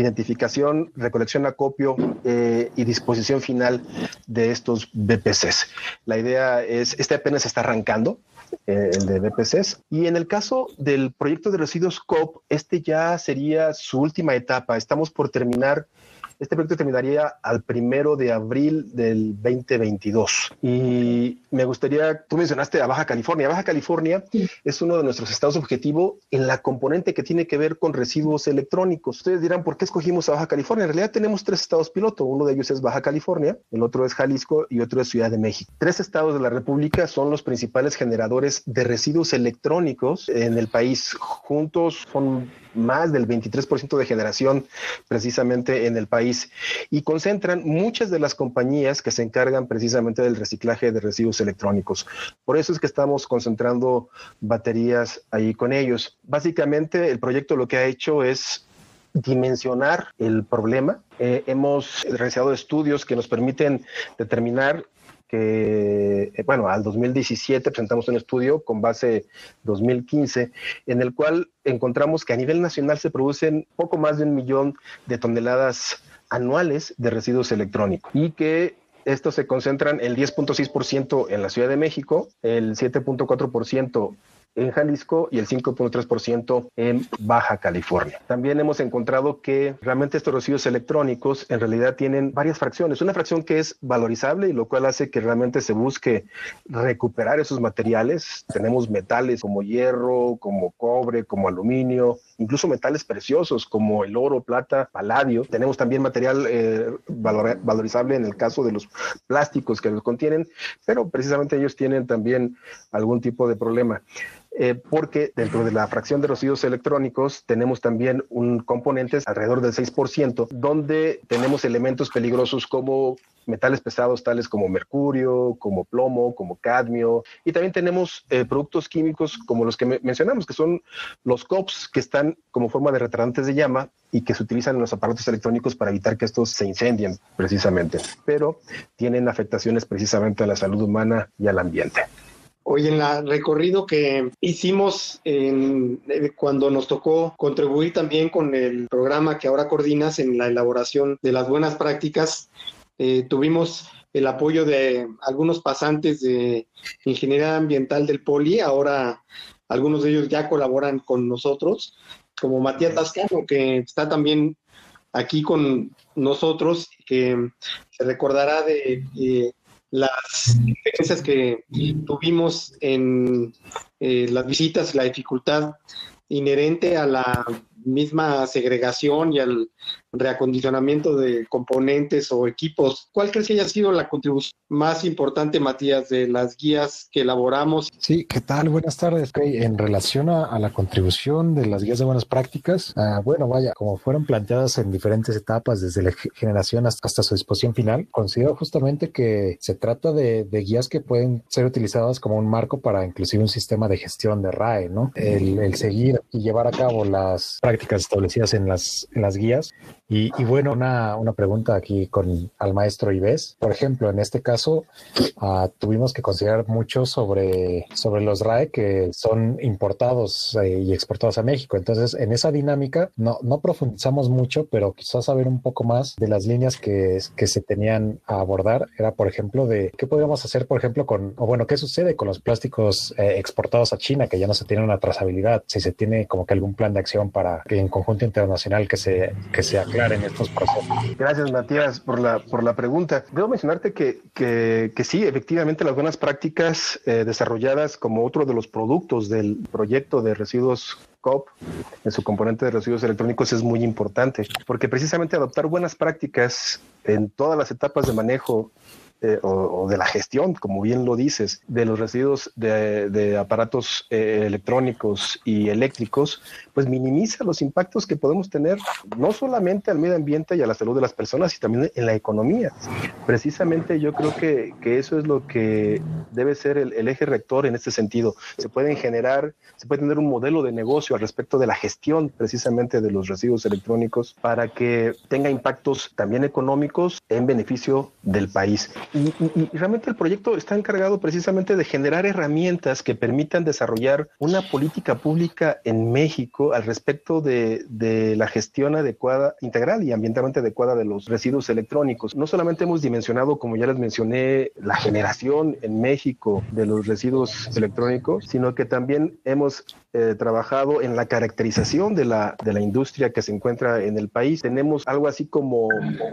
identificación, recolección, acopio eh, y disposición final de estos BPCs. La idea es, este apenas está arrancando, eh, el de BPCs. Y en el caso del proyecto de residuos COP, este ya sería su última etapa. Estamos por terminar este proyecto terminaría al primero de abril del 2022. Y me gustaría, tú mencionaste a Baja California. Baja California es uno de nuestros estados objetivo en la componente que tiene que ver con residuos electrónicos. Ustedes dirán, ¿por qué escogimos a Baja California? En realidad tenemos tres estados piloto. Uno de ellos es Baja California, el otro es Jalisco y otro es Ciudad de México. Tres estados de la República son los principales generadores de residuos electrónicos en el país. Juntos son más del 23% de generación precisamente en el país y concentran muchas de las compañías que se encargan precisamente del reciclaje de residuos electrónicos. Por eso es que estamos concentrando baterías ahí con ellos. Básicamente el proyecto lo que ha hecho es dimensionar el problema. Eh, hemos realizado estudios que nos permiten determinar que, eh, bueno, al 2017 presentamos un estudio con base 2015, en el cual encontramos que a nivel nacional se producen poco más de un millón de toneladas anuales de residuos electrónicos y que estos se concentran el 10.6% en la Ciudad de México, el 7.4% en Jalisco y el 5.3% en Baja California. También hemos encontrado que realmente estos residuos electrónicos en realidad tienen varias fracciones. Una fracción que es valorizable y lo cual hace que realmente se busque recuperar esos materiales. Tenemos metales como hierro, como cobre, como aluminio, incluso metales preciosos como el oro, plata, paladio. Tenemos también material eh, valorizable en el caso de los plásticos que los contienen, pero precisamente ellos tienen también algún tipo de problema. Eh, porque dentro de la fracción de residuos electrónicos tenemos también un componente alrededor del 6%, donde tenemos elementos peligrosos como metales pesados tales como mercurio, como plomo, como cadmio, y también tenemos eh, productos químicos como los que mencionamos, que son los COPS, que están como forma de retardantes de llama y que se utilizan en los aparatos electrónicos para evitar que estos se incendien precisamente, pero tienen afectaciones precisamente a la salud humana y al ambiente. Hoy en el recorrido que hicimos en, eh, cuando nos tocó contribuir también con el programa que ahora coordinas en la elaboración de las buenas prácticas, eh, tuvimos el apoyo de algunos pasantes de ingeniería ambiental del Poli, ahora algunos de ellos ya colaboran con nosotros, como Matías Tascano, que está también aquí con nosotros, que se recordará de, de las experiencias que tuvimos en eh, las visitas, la dificultad inherente a la misma segregación y al reacondicionamiento de componentes o equipos. ¿Cuál crees que haya sido la contribución más importante, Matías, de las guías que elaboramos? Sí, ¿qué tal? Buenas tardes. En relación a, la contribución de las guías de buenas prácticas, ah, bueno, vaya, como fueron planteadas en diferentes etapas desde la generación hasta, su disposición final, considero justamente que se trata de, guías que pueden ser utilizadas como un marco para inclusive un sistema de gestión de RAE, ¿no? El, seguir y llevar a cabo las prácticas establecidas en las guías y, bueno, una, una, pregunta aquí con al maestro Ives. Por ejemplo, en este caso, uh, tuvimos que considerar mucho sobre, sobre los RAE que son importados eh, y exportados a México. Entonces, en esa dinámica no, no profundizamos mucho, pero quizás saber un poco más de las líneas que, que se tenían a abordar. Era, por ejemplo, de qué podríamos hacer, por ejemplo, con, o bueno, qué sucede con los plásticos eh, exportados a China, que ya no se tiene una trazabilidad. Si se tiene como que algún plan de acción para que en conjunto internacional que se, que se en estos procesos. Gracias, Matías, por la, por la pregunta. Debo mencionarte que, que, que sí, efectivamente, las buenas prácticas eh, desarrolladas como otro de los productos del proyecto de residuos COP en su componente de residuos electrónicos es muy importante, porque precisamente adoptar buenas prácticas en todas las etapas de manejo eh, o, de la gestión, como bien lo dices, de los residuos de, aparatos eh, electrónicos y eléctricos, pues minimiza los impactos que podemos tener no solamente al medio ambiente y a la salud de las personas, sino también en la economía. Precisamente yo creo que, que eso es lo que debe ser el, el, eje rector en este sentido. Se pueden generar, se puede tener un modelo de negocio al respecto de la gestión precisamente de los residuos electrónicos para que tenga impactos también económicos en beneficio del país. Y, realmente el proyecto está encargado precisamente de generar herramientas que permitan desarrollar una política pública en México al respecto de, de, la gestión adecuada, integral y ambientalmente adecuada de los residuos electrónicos. No solamente hemos dimensionado, como ya les mencioné, la generación en México de los residuos electrónicos, sino que también hemos eh, trabajado en la caracterización de la, de la industria que se encuentra en el país. Tenemos algo así como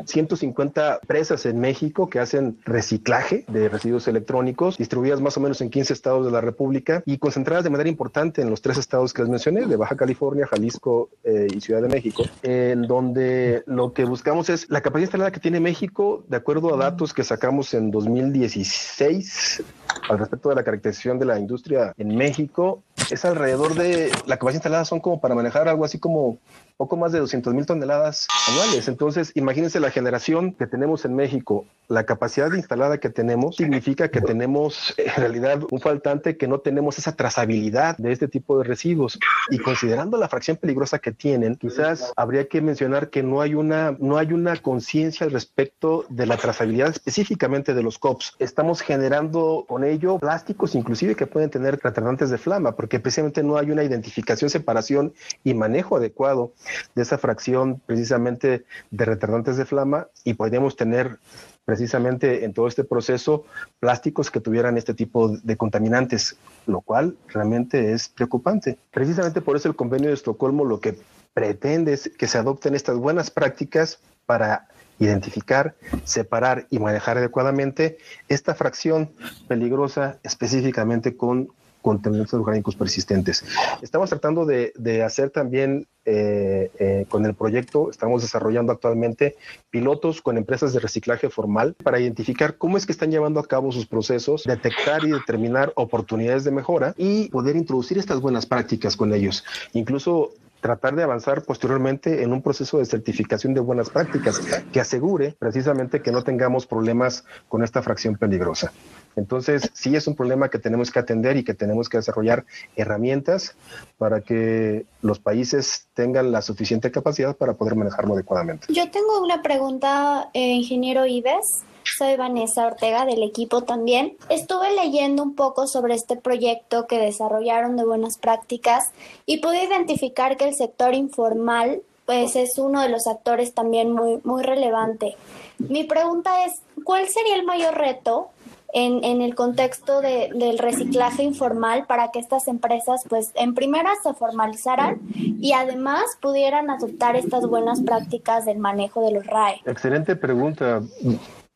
150 empresas en México que hacen reciclaje de residuos electrónicos, distribuidas más o menos en 15 estados de la República y concentradas de manera importante en los tres estados que les mencioné, de Baja California, Jalisco eh, y Ciudad de México, en donde lo que buscamos es la capacidad instalada que tiene México, de acuerdo a datos que sacamos en 2016 al respecto de la caracterización de la industria en México, es alrededor de, la capacidad instalada son como para manejar algo así como poco más de 200 mil toneladas anuales. Entonces, imagínense la generación que tenemos en México, la capacidad instalada que tenemos, significa que tenemos en realidad un faltante que no tenemos esa trazabilidad de este tipo de residuos. Y considerando la fracción peligrosa que tienen, quizás habría que mencionar que no hay una, no hay una conciencia al respecto de la trazabilidad específicamente de los COPs. Estamos generando con ello plásticos inclusive que pueden tener retardantes de flama, porque precisamente no hay una identificación, separación y manejo adecuado de esa fracción precisamente de retardantes de flama y podríamos tener precisamente en todo este proceso plásticos que tuvieran este tipo de contaminantes, lo cual realmente es preocupante. Precisamente por eso el convenio de Estocolmo lo que pretende es que se adopten estas buenas prácticas para identificar, separar y manejar adecuadamente esta fracción peligrosa específicamente con contaminantes orgánicos persistentes. Estamos tratando de, hacer también eh, eh, con el proyecto, estamos desarrollando actualmente pilotos con empresas de reciclaje formal para identificar cómo es que están llevando a cabo sus procesos, detectar y determinar oportunidades de mejora y poder introducir estas buenas prácticas con ellos. Incluso tratar de avanzar posteriormente en un proceso de certificación de buenas prácticas que asegure precisamente que no tengamos problemas con esta fracción peligrosa. Entonces, sí es un problema que tenemos que atender y que tenemos que desarrollar herramientas para que los países tengan la suficiente capacidad para poder manejarlo adecuadamente. Yo tengo una pregunta, eh, ingeniero Ives. Soy Vanessa Ortega del equipo también. Estuve leyendo un poco sobre este proyecto que desarrollaron de buenas prácticas y pude identificar que el sector informal pues es uno de los actores también muy, muy relevante. Mi pregunta es, ¿cuál sería el mayor reto en, en el contexto de, del reciclaje informal para que estas empresas, pues, en primera se formalizaran y además pudieran adoptar estas buenas prácticas del manejo de los RAE? Excelente pregunta.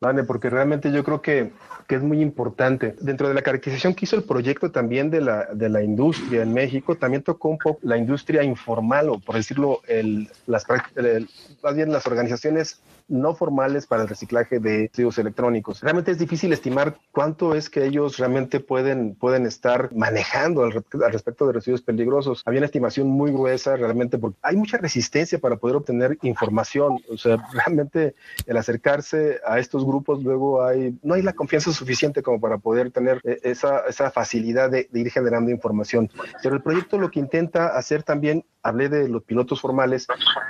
Vale, porque realmente yo creo que, que, es muy importante. Dentro de la caracterización que hizo el proyecto también de la, de la industria en México, también tocó un poco la industria informal, o por decirlo, el, las, el, más bien las organizaciones no formales para el reciclaje de residuos electrónicos. Realmente es difícil estimar cuánto es que ellos realmente pueden, pueden estar manejando al, al, respecto de residuos peligrosos. Había una estimación muy gruesa realmente porque hay mucha resistencia para poder obtener información. O sea, realmente el acercarse a estos grupos luego hay, no hay la confianza suficiente como para poder tener eh, esa, esa facilidad de, de ir generando información. Pero el proyecto lo que intenta hacer también hablé de los pilotos formales,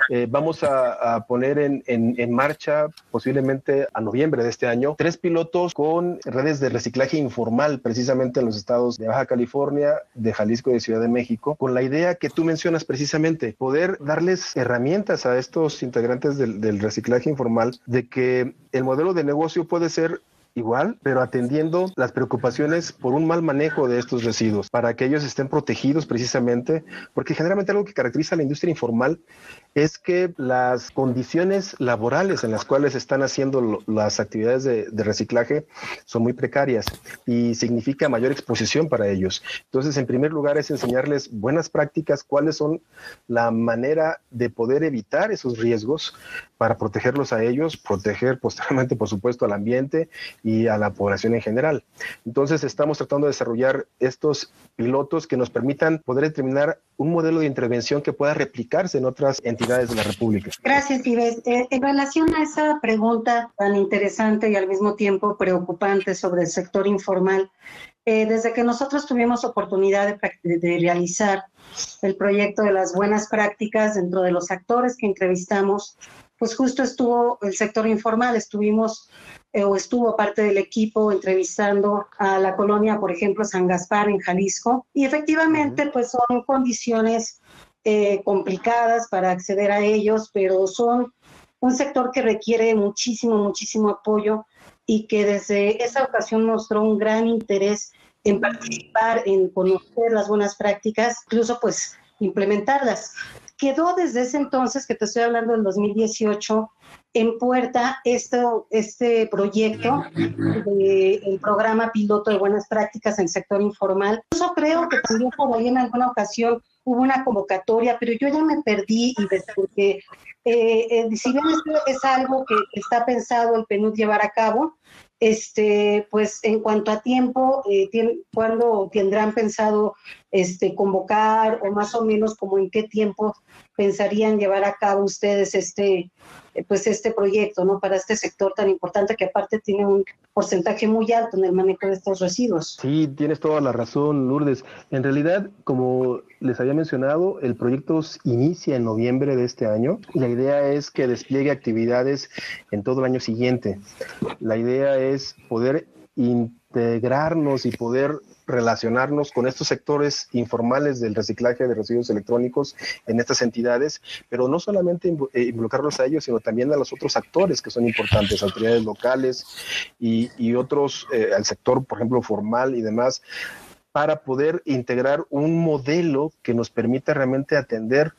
eh, vamos a, poner en, en, en, marcha posiblemente a noviembre de este año tres pilotos con redes de reciclaje informal precisamente en los estados de Baja California, de Jalisco y de Ciudad de México, con la idea que tú mencionas precisamente, poder darles herramientas a estos integrantes del, del reciclaje informal de que el modelo de negocio puede ser igual, pero atendiendo las preocupaciones por un mal manejo de estos residuos, para que ellos estén protegidos precisamente, porque generalmente algo que caracteriza a la industria informal es que las condiciones laborales en las cuales están haciendo las actividades de, de, reciclaje son muy precarias y significa mayor exposición para ellos. Entonces, en primer lugar, es enseñarles buenas prácticas, cuáles son la manera de poder evitar esos riesgos para protegerlos a ellos, proteger posteriormente, por supuesto, al ambiente y a la población en general. Entonces, estamos tratando de desarrollar estos pilotos que nos permitan poder determinar un modelo de intervención que pueda replicarse en otras entidades de la República. Gracias, Ives. Eh, en relación a esa pregunta tan interesante y al mismo tiempo preocupante sobre el sector informal, eh, desde que nosotros tuvimos oportunidad de, de, realizar el proyecto de las buenas prácticas dentro de los actores que entrevistamos, pues justo estuvo el sector informal, estuvimos eh, o estuvo parte del equipo entrevistando a la colonia, por ejemplo, San Gaspar en Jalisco, y efectivamente pues son condiciones eh, complicadas para acceder a ellos, pero son un sector que requiere muchísimo, muchísimo apoyo y que desde esa ocasión mostró un gran interés en participar, en conocer las buenas prácticas, incluso pues implementarlas. Quedó desde ese entonces, que te estoy hablando del 2018, en puerta esto, este proyecto del programa piloto de buenas prácticas en el sector informal. Yo creo que también por ahí en alguna ocasión hubo una convocatoria, pero yo ya me perdí y porque eh, eh, si bien esto es algo que está pensado el PNUD llevar a cabo, este, pues en cuanto a tiempo, eh, ¿cuándo tendrán pensado este, convocar o más o menos como en qué tiempo pensarían llevar a cabo ustedes este, pues este proyecto, ¿no? Para este sector tan importante que aparte tiene un porcentaje muy alto en el manejo de estos residuos. Sí, tienes toda la razón, Lourdes. En realidad, como les había mencionado, el proyecto inicia en noviembre de este año. La idea es que despliegue actividades en todo el año siguiente. La idea es poder integrarnos y poder relacionarnos con estos sectores informales del reciclaje de residuos electrónicos en estas entidades, pero no solamente eh, involucrarlos a ellos, sino también a los otros actores que son importantes, autoridades locales y, otros, eh, al sector, por ejemplo, formal y demás, para poder integrar un modelo que nos permita realmente atender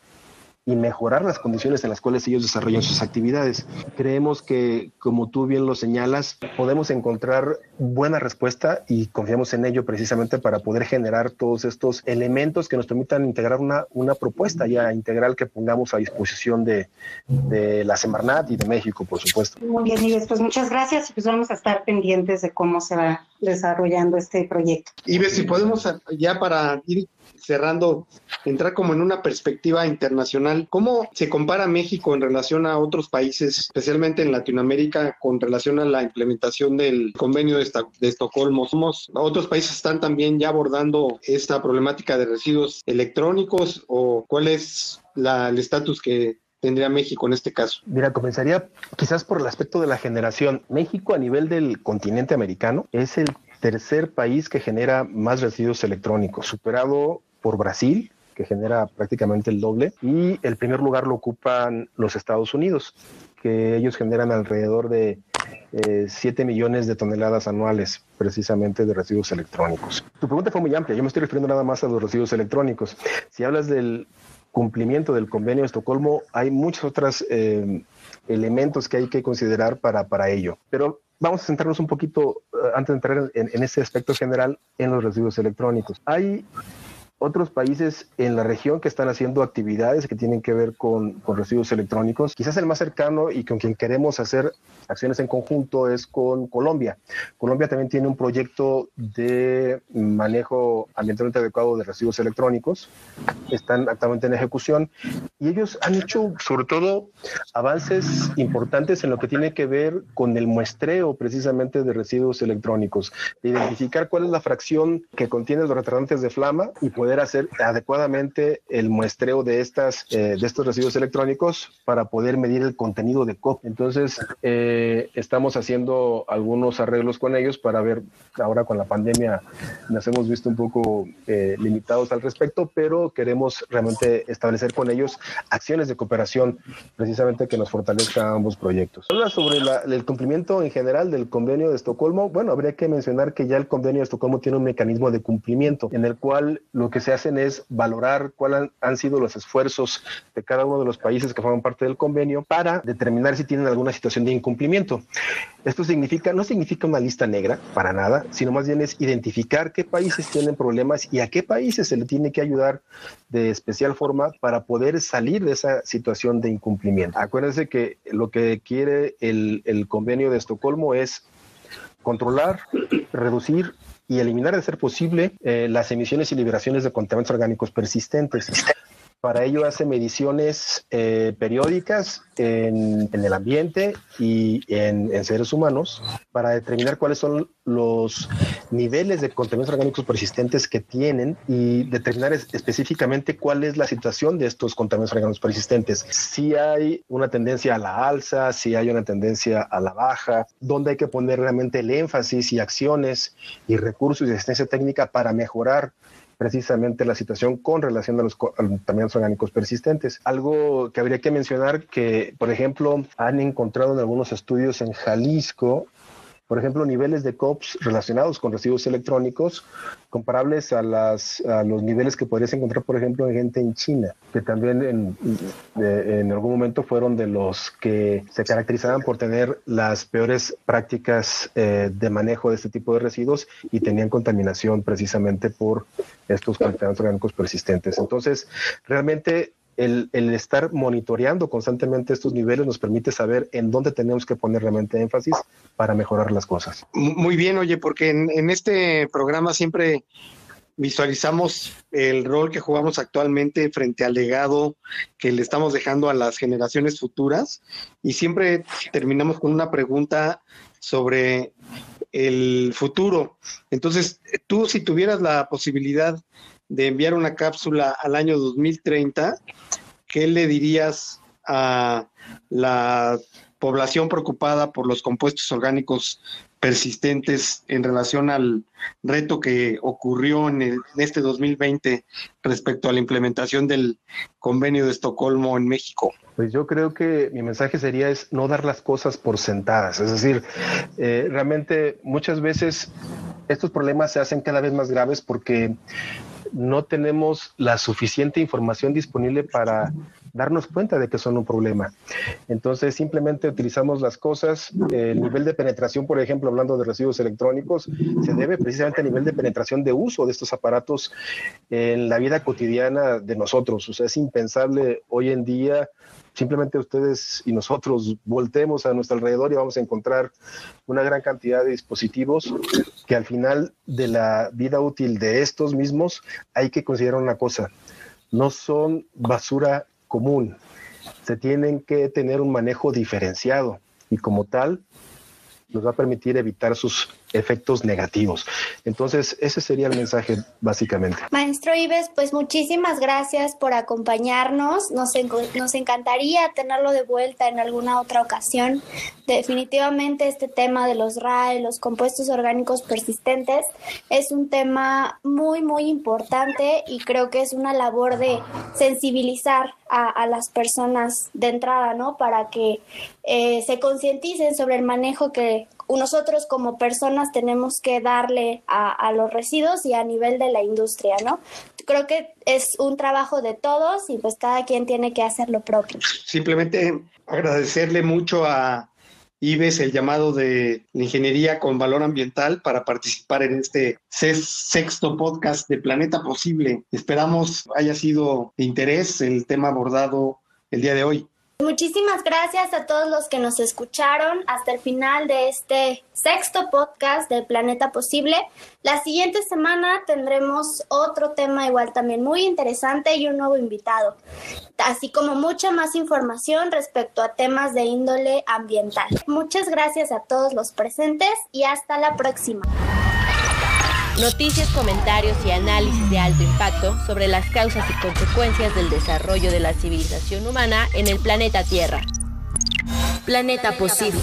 y mejorar las condiciones en las cuales ellos desarrollan sus actividades. Creemos que, como tú bien lo señalas, podemos encontrar buena respuesta y confiamos en ello precisamente para poder generar todos estos elementos que nos permitan integrar una, una propuesta ya integral que pongamos a disposición de, de la Semarnat y de México, por supuesto. Muy bien, Ives, pues muchas gracias y pues vamos a estar pendientes de cómo se va desarrollando este proyecto. Ives, si podemos ya para ir cerrando, entrar como en una perspectiva internacional, ¿cómo se compara México en relación a otros países, especialmente en Latinoamérica, con relación a la implementación del convenio de, de Estocolmo? ¿Somos, ¿Otros países están también ya abordando esta problemática de residuos electrónicos o cuál es la, el estatus que tendría México en este caso? Mira, comenzaría quizás por el aspecto de la generación. México a nivel del continente americano es el tercer país que genera más residuos electrónicos, superado por Brasil, que genera prácticamente el doble, y el primer lugar lo ocupan los Estados Unidos, que ellos generan alrededor de eh, 7 millones de toneladas anuales precisamente de residuos electrónicos. Tu pregunta fue muy amplia, yo me estoy refiriendo nada más a los residuos electrónicos. Si hablas del cumplimiento del convenio de Estocolmo, hay muchos otros eh, elementos que hay que considerar para, para ello. Pero vamos a centrarnos un poquito, eh, antes de entrar en, en ese aspecto general, en los residuos electrónicos. Hay otros países en la región que están haciendo actividades que tienen que ver con, con, residuos electrónicos. Quizás el más cercano y con quien queremos hacer acciones en conjunto es con Colombia. Colombia también tiene un proyecto de manejo ambientalmente adecuado de residuos electrónicos. Están actualmente en ejecución y ellos han hecho sobre todo avances importantes en lo que tiene que ver con el muestreo precisamente de residuos electrónicos, de identificar cuál es la fracción que contiene los retardantes de flama y poder hacer adecuadamente el muestreo de, estas, eh, de estos residuos electrónicos para poder medir el contenido de COP. Entonces, eh, estamos haciendo algunos arreglos con ellos para ver, ahora con la pandemia nos hemos visto un poco eh, limitados al respecto, pero queremos realmente establecer con ellos acciones de cooperación precisamente que nos fortalezcan ambos proyectos. Habla sobre el cumplimiento en general del convenio de Estocolmo. Bueno, habría que mencionar que ya el convenio de Estocolmo tiene un mecanismo de cumplimiento en el cual lo que se hacen es valorar cuáles han, sido los esfuerzos de cada uno de los países que forman parte del convenio para determinar si tienen alguna situación de incumplimiento. Esto significa, no significa una lista negra para nada, sino más bien es identificar qué países tienen problemas y a qué países se le tiene que ayudar de especial forma para poder salir de esa situación de incumplimiento. Acuérdense que lo que quiere el, el convenio de Estocolmo es controlar, reducir y eliminar, de ser posible, eh, las emisiones y liberaciones de contaminantes orgánicos persistentes. Para ello hace mediciones eh, periódicas en, el ambiente y en, seres humanos para determinar cuáles son los niveles de contaminantes orgánicos persistentes que tienen y determinar específicamente cuál es la situación de estos contaminantes orgánicos persistentes. Si hay una tendencia a la alza, si hay una tendencia a la baja, dónde hay que poner realmente el énfasis y acciones y recursos y asistencia técnica para mejorar precisamente la situación con relación a los contaminantes orgánicos persistentes. Algo que habría que mencionar que, por ejemplo, han encontrado en algunos estudios en Jalisco por ejemplo, niveles de COPS relacionados con residuos electrónicos comparables a, las, a los niveles que podrías encontrar, por ejemplo, en gente en China, que también en, algún momento fueron de los que se caracterizaban por tener las peores prácticas eh, de manejo de este tipo de residuos y tenían contaminación precisamente por estos contaminantes orgánicos persistentes. Entonces, realmente el, estar monitoreando constantemente estos niveles nos permite saber en dónde tenemos que poner realmente énfasis para mejorar las cosas. Muy bien, oye, porque en, este programa siempre visualizamos el rol que jugamos actualmente frente al legado que le estamos dejando a las generaciones futuras y siempre terminamos con una pregunta sobre el futuro. Entonces, tú si tuvieras la posibilidad de enviar una cápsula al año 2030, ¿qué le dirías a la población preocupada por los compuestos orgánicos persistentes en relación al reto que ocurrió en, este 2020 respecto a la implementación del convenio de Estocolmo en México? Pues yo creo que mi mensaje sería es no dar las cosas por sentadas, es decir, eh, realmente muchas veces estos problemas se hacen cada vez más graves porque no tenemos la suficiente información disponible para darnos cuenta de que son un problema. Entonces, simplemente utilizamos las cosas. El nivel de penetración, por ejemplo, hablando de residuos electrónicos, se debe precisamente al nivel de penetración de uso de estos aparatos en la vida cotidiana de nosotros. O sea, es impensable hoy en día simplemente ustedes y nosotros voltemos a nuestro alrededor y vamos a encontrar una gran cantidad de dispositivos que al final de la vida útil de estos mismos hay que considerar una cosa, no son basura común, se tienen que tener un manejo diferenciado y como tal nos va a permitir evitar sus efectos negativos. Entonces, ese sería el mensaje básicamente. Maestro Ives, pues muchísimas gracias por acompañarnos. Nos, nos encantaría tenerlo de vuelta en alguna otra ocasión. Definitivamente este tema de los RAE, los compuestos orgánicos persistentes, es un tema muy, muy importante y creo que es una labor de sensibilizar a, a las personas de entrada, ¿no? Para que eh, se concienticen sobre el manejo que nosotros como personas tenemos que darle a, los residuos y a nivel de la industria, ¿no? Creo que es un trabajo de todos y pues cada quien tiene que hacer lo propio. Simplemente agradecerle mucho a IBES el llamado de la ingeniería con valor ambiental para participar en este sexto podcast de Planeta Posible. Esperamos haya sido de interés el tema abordado el día de hoy. Muchísimas gracias a todos los que nos escucharon hasta el final de este sexto podcast del Planeta Posible. La siguiente semana tendremos otro tema igual también muy interesante y un nuevo invitado, así como mucha más información respecto a temas de índole ambiental. Muchas gracias a todos los presentes y hasta la próxima. Noticias, comentarios y análisis de alto impacto sobre las causas y consecuencias del desarrollo de la civilización humana en el planeta Tierra. Planeta Posible.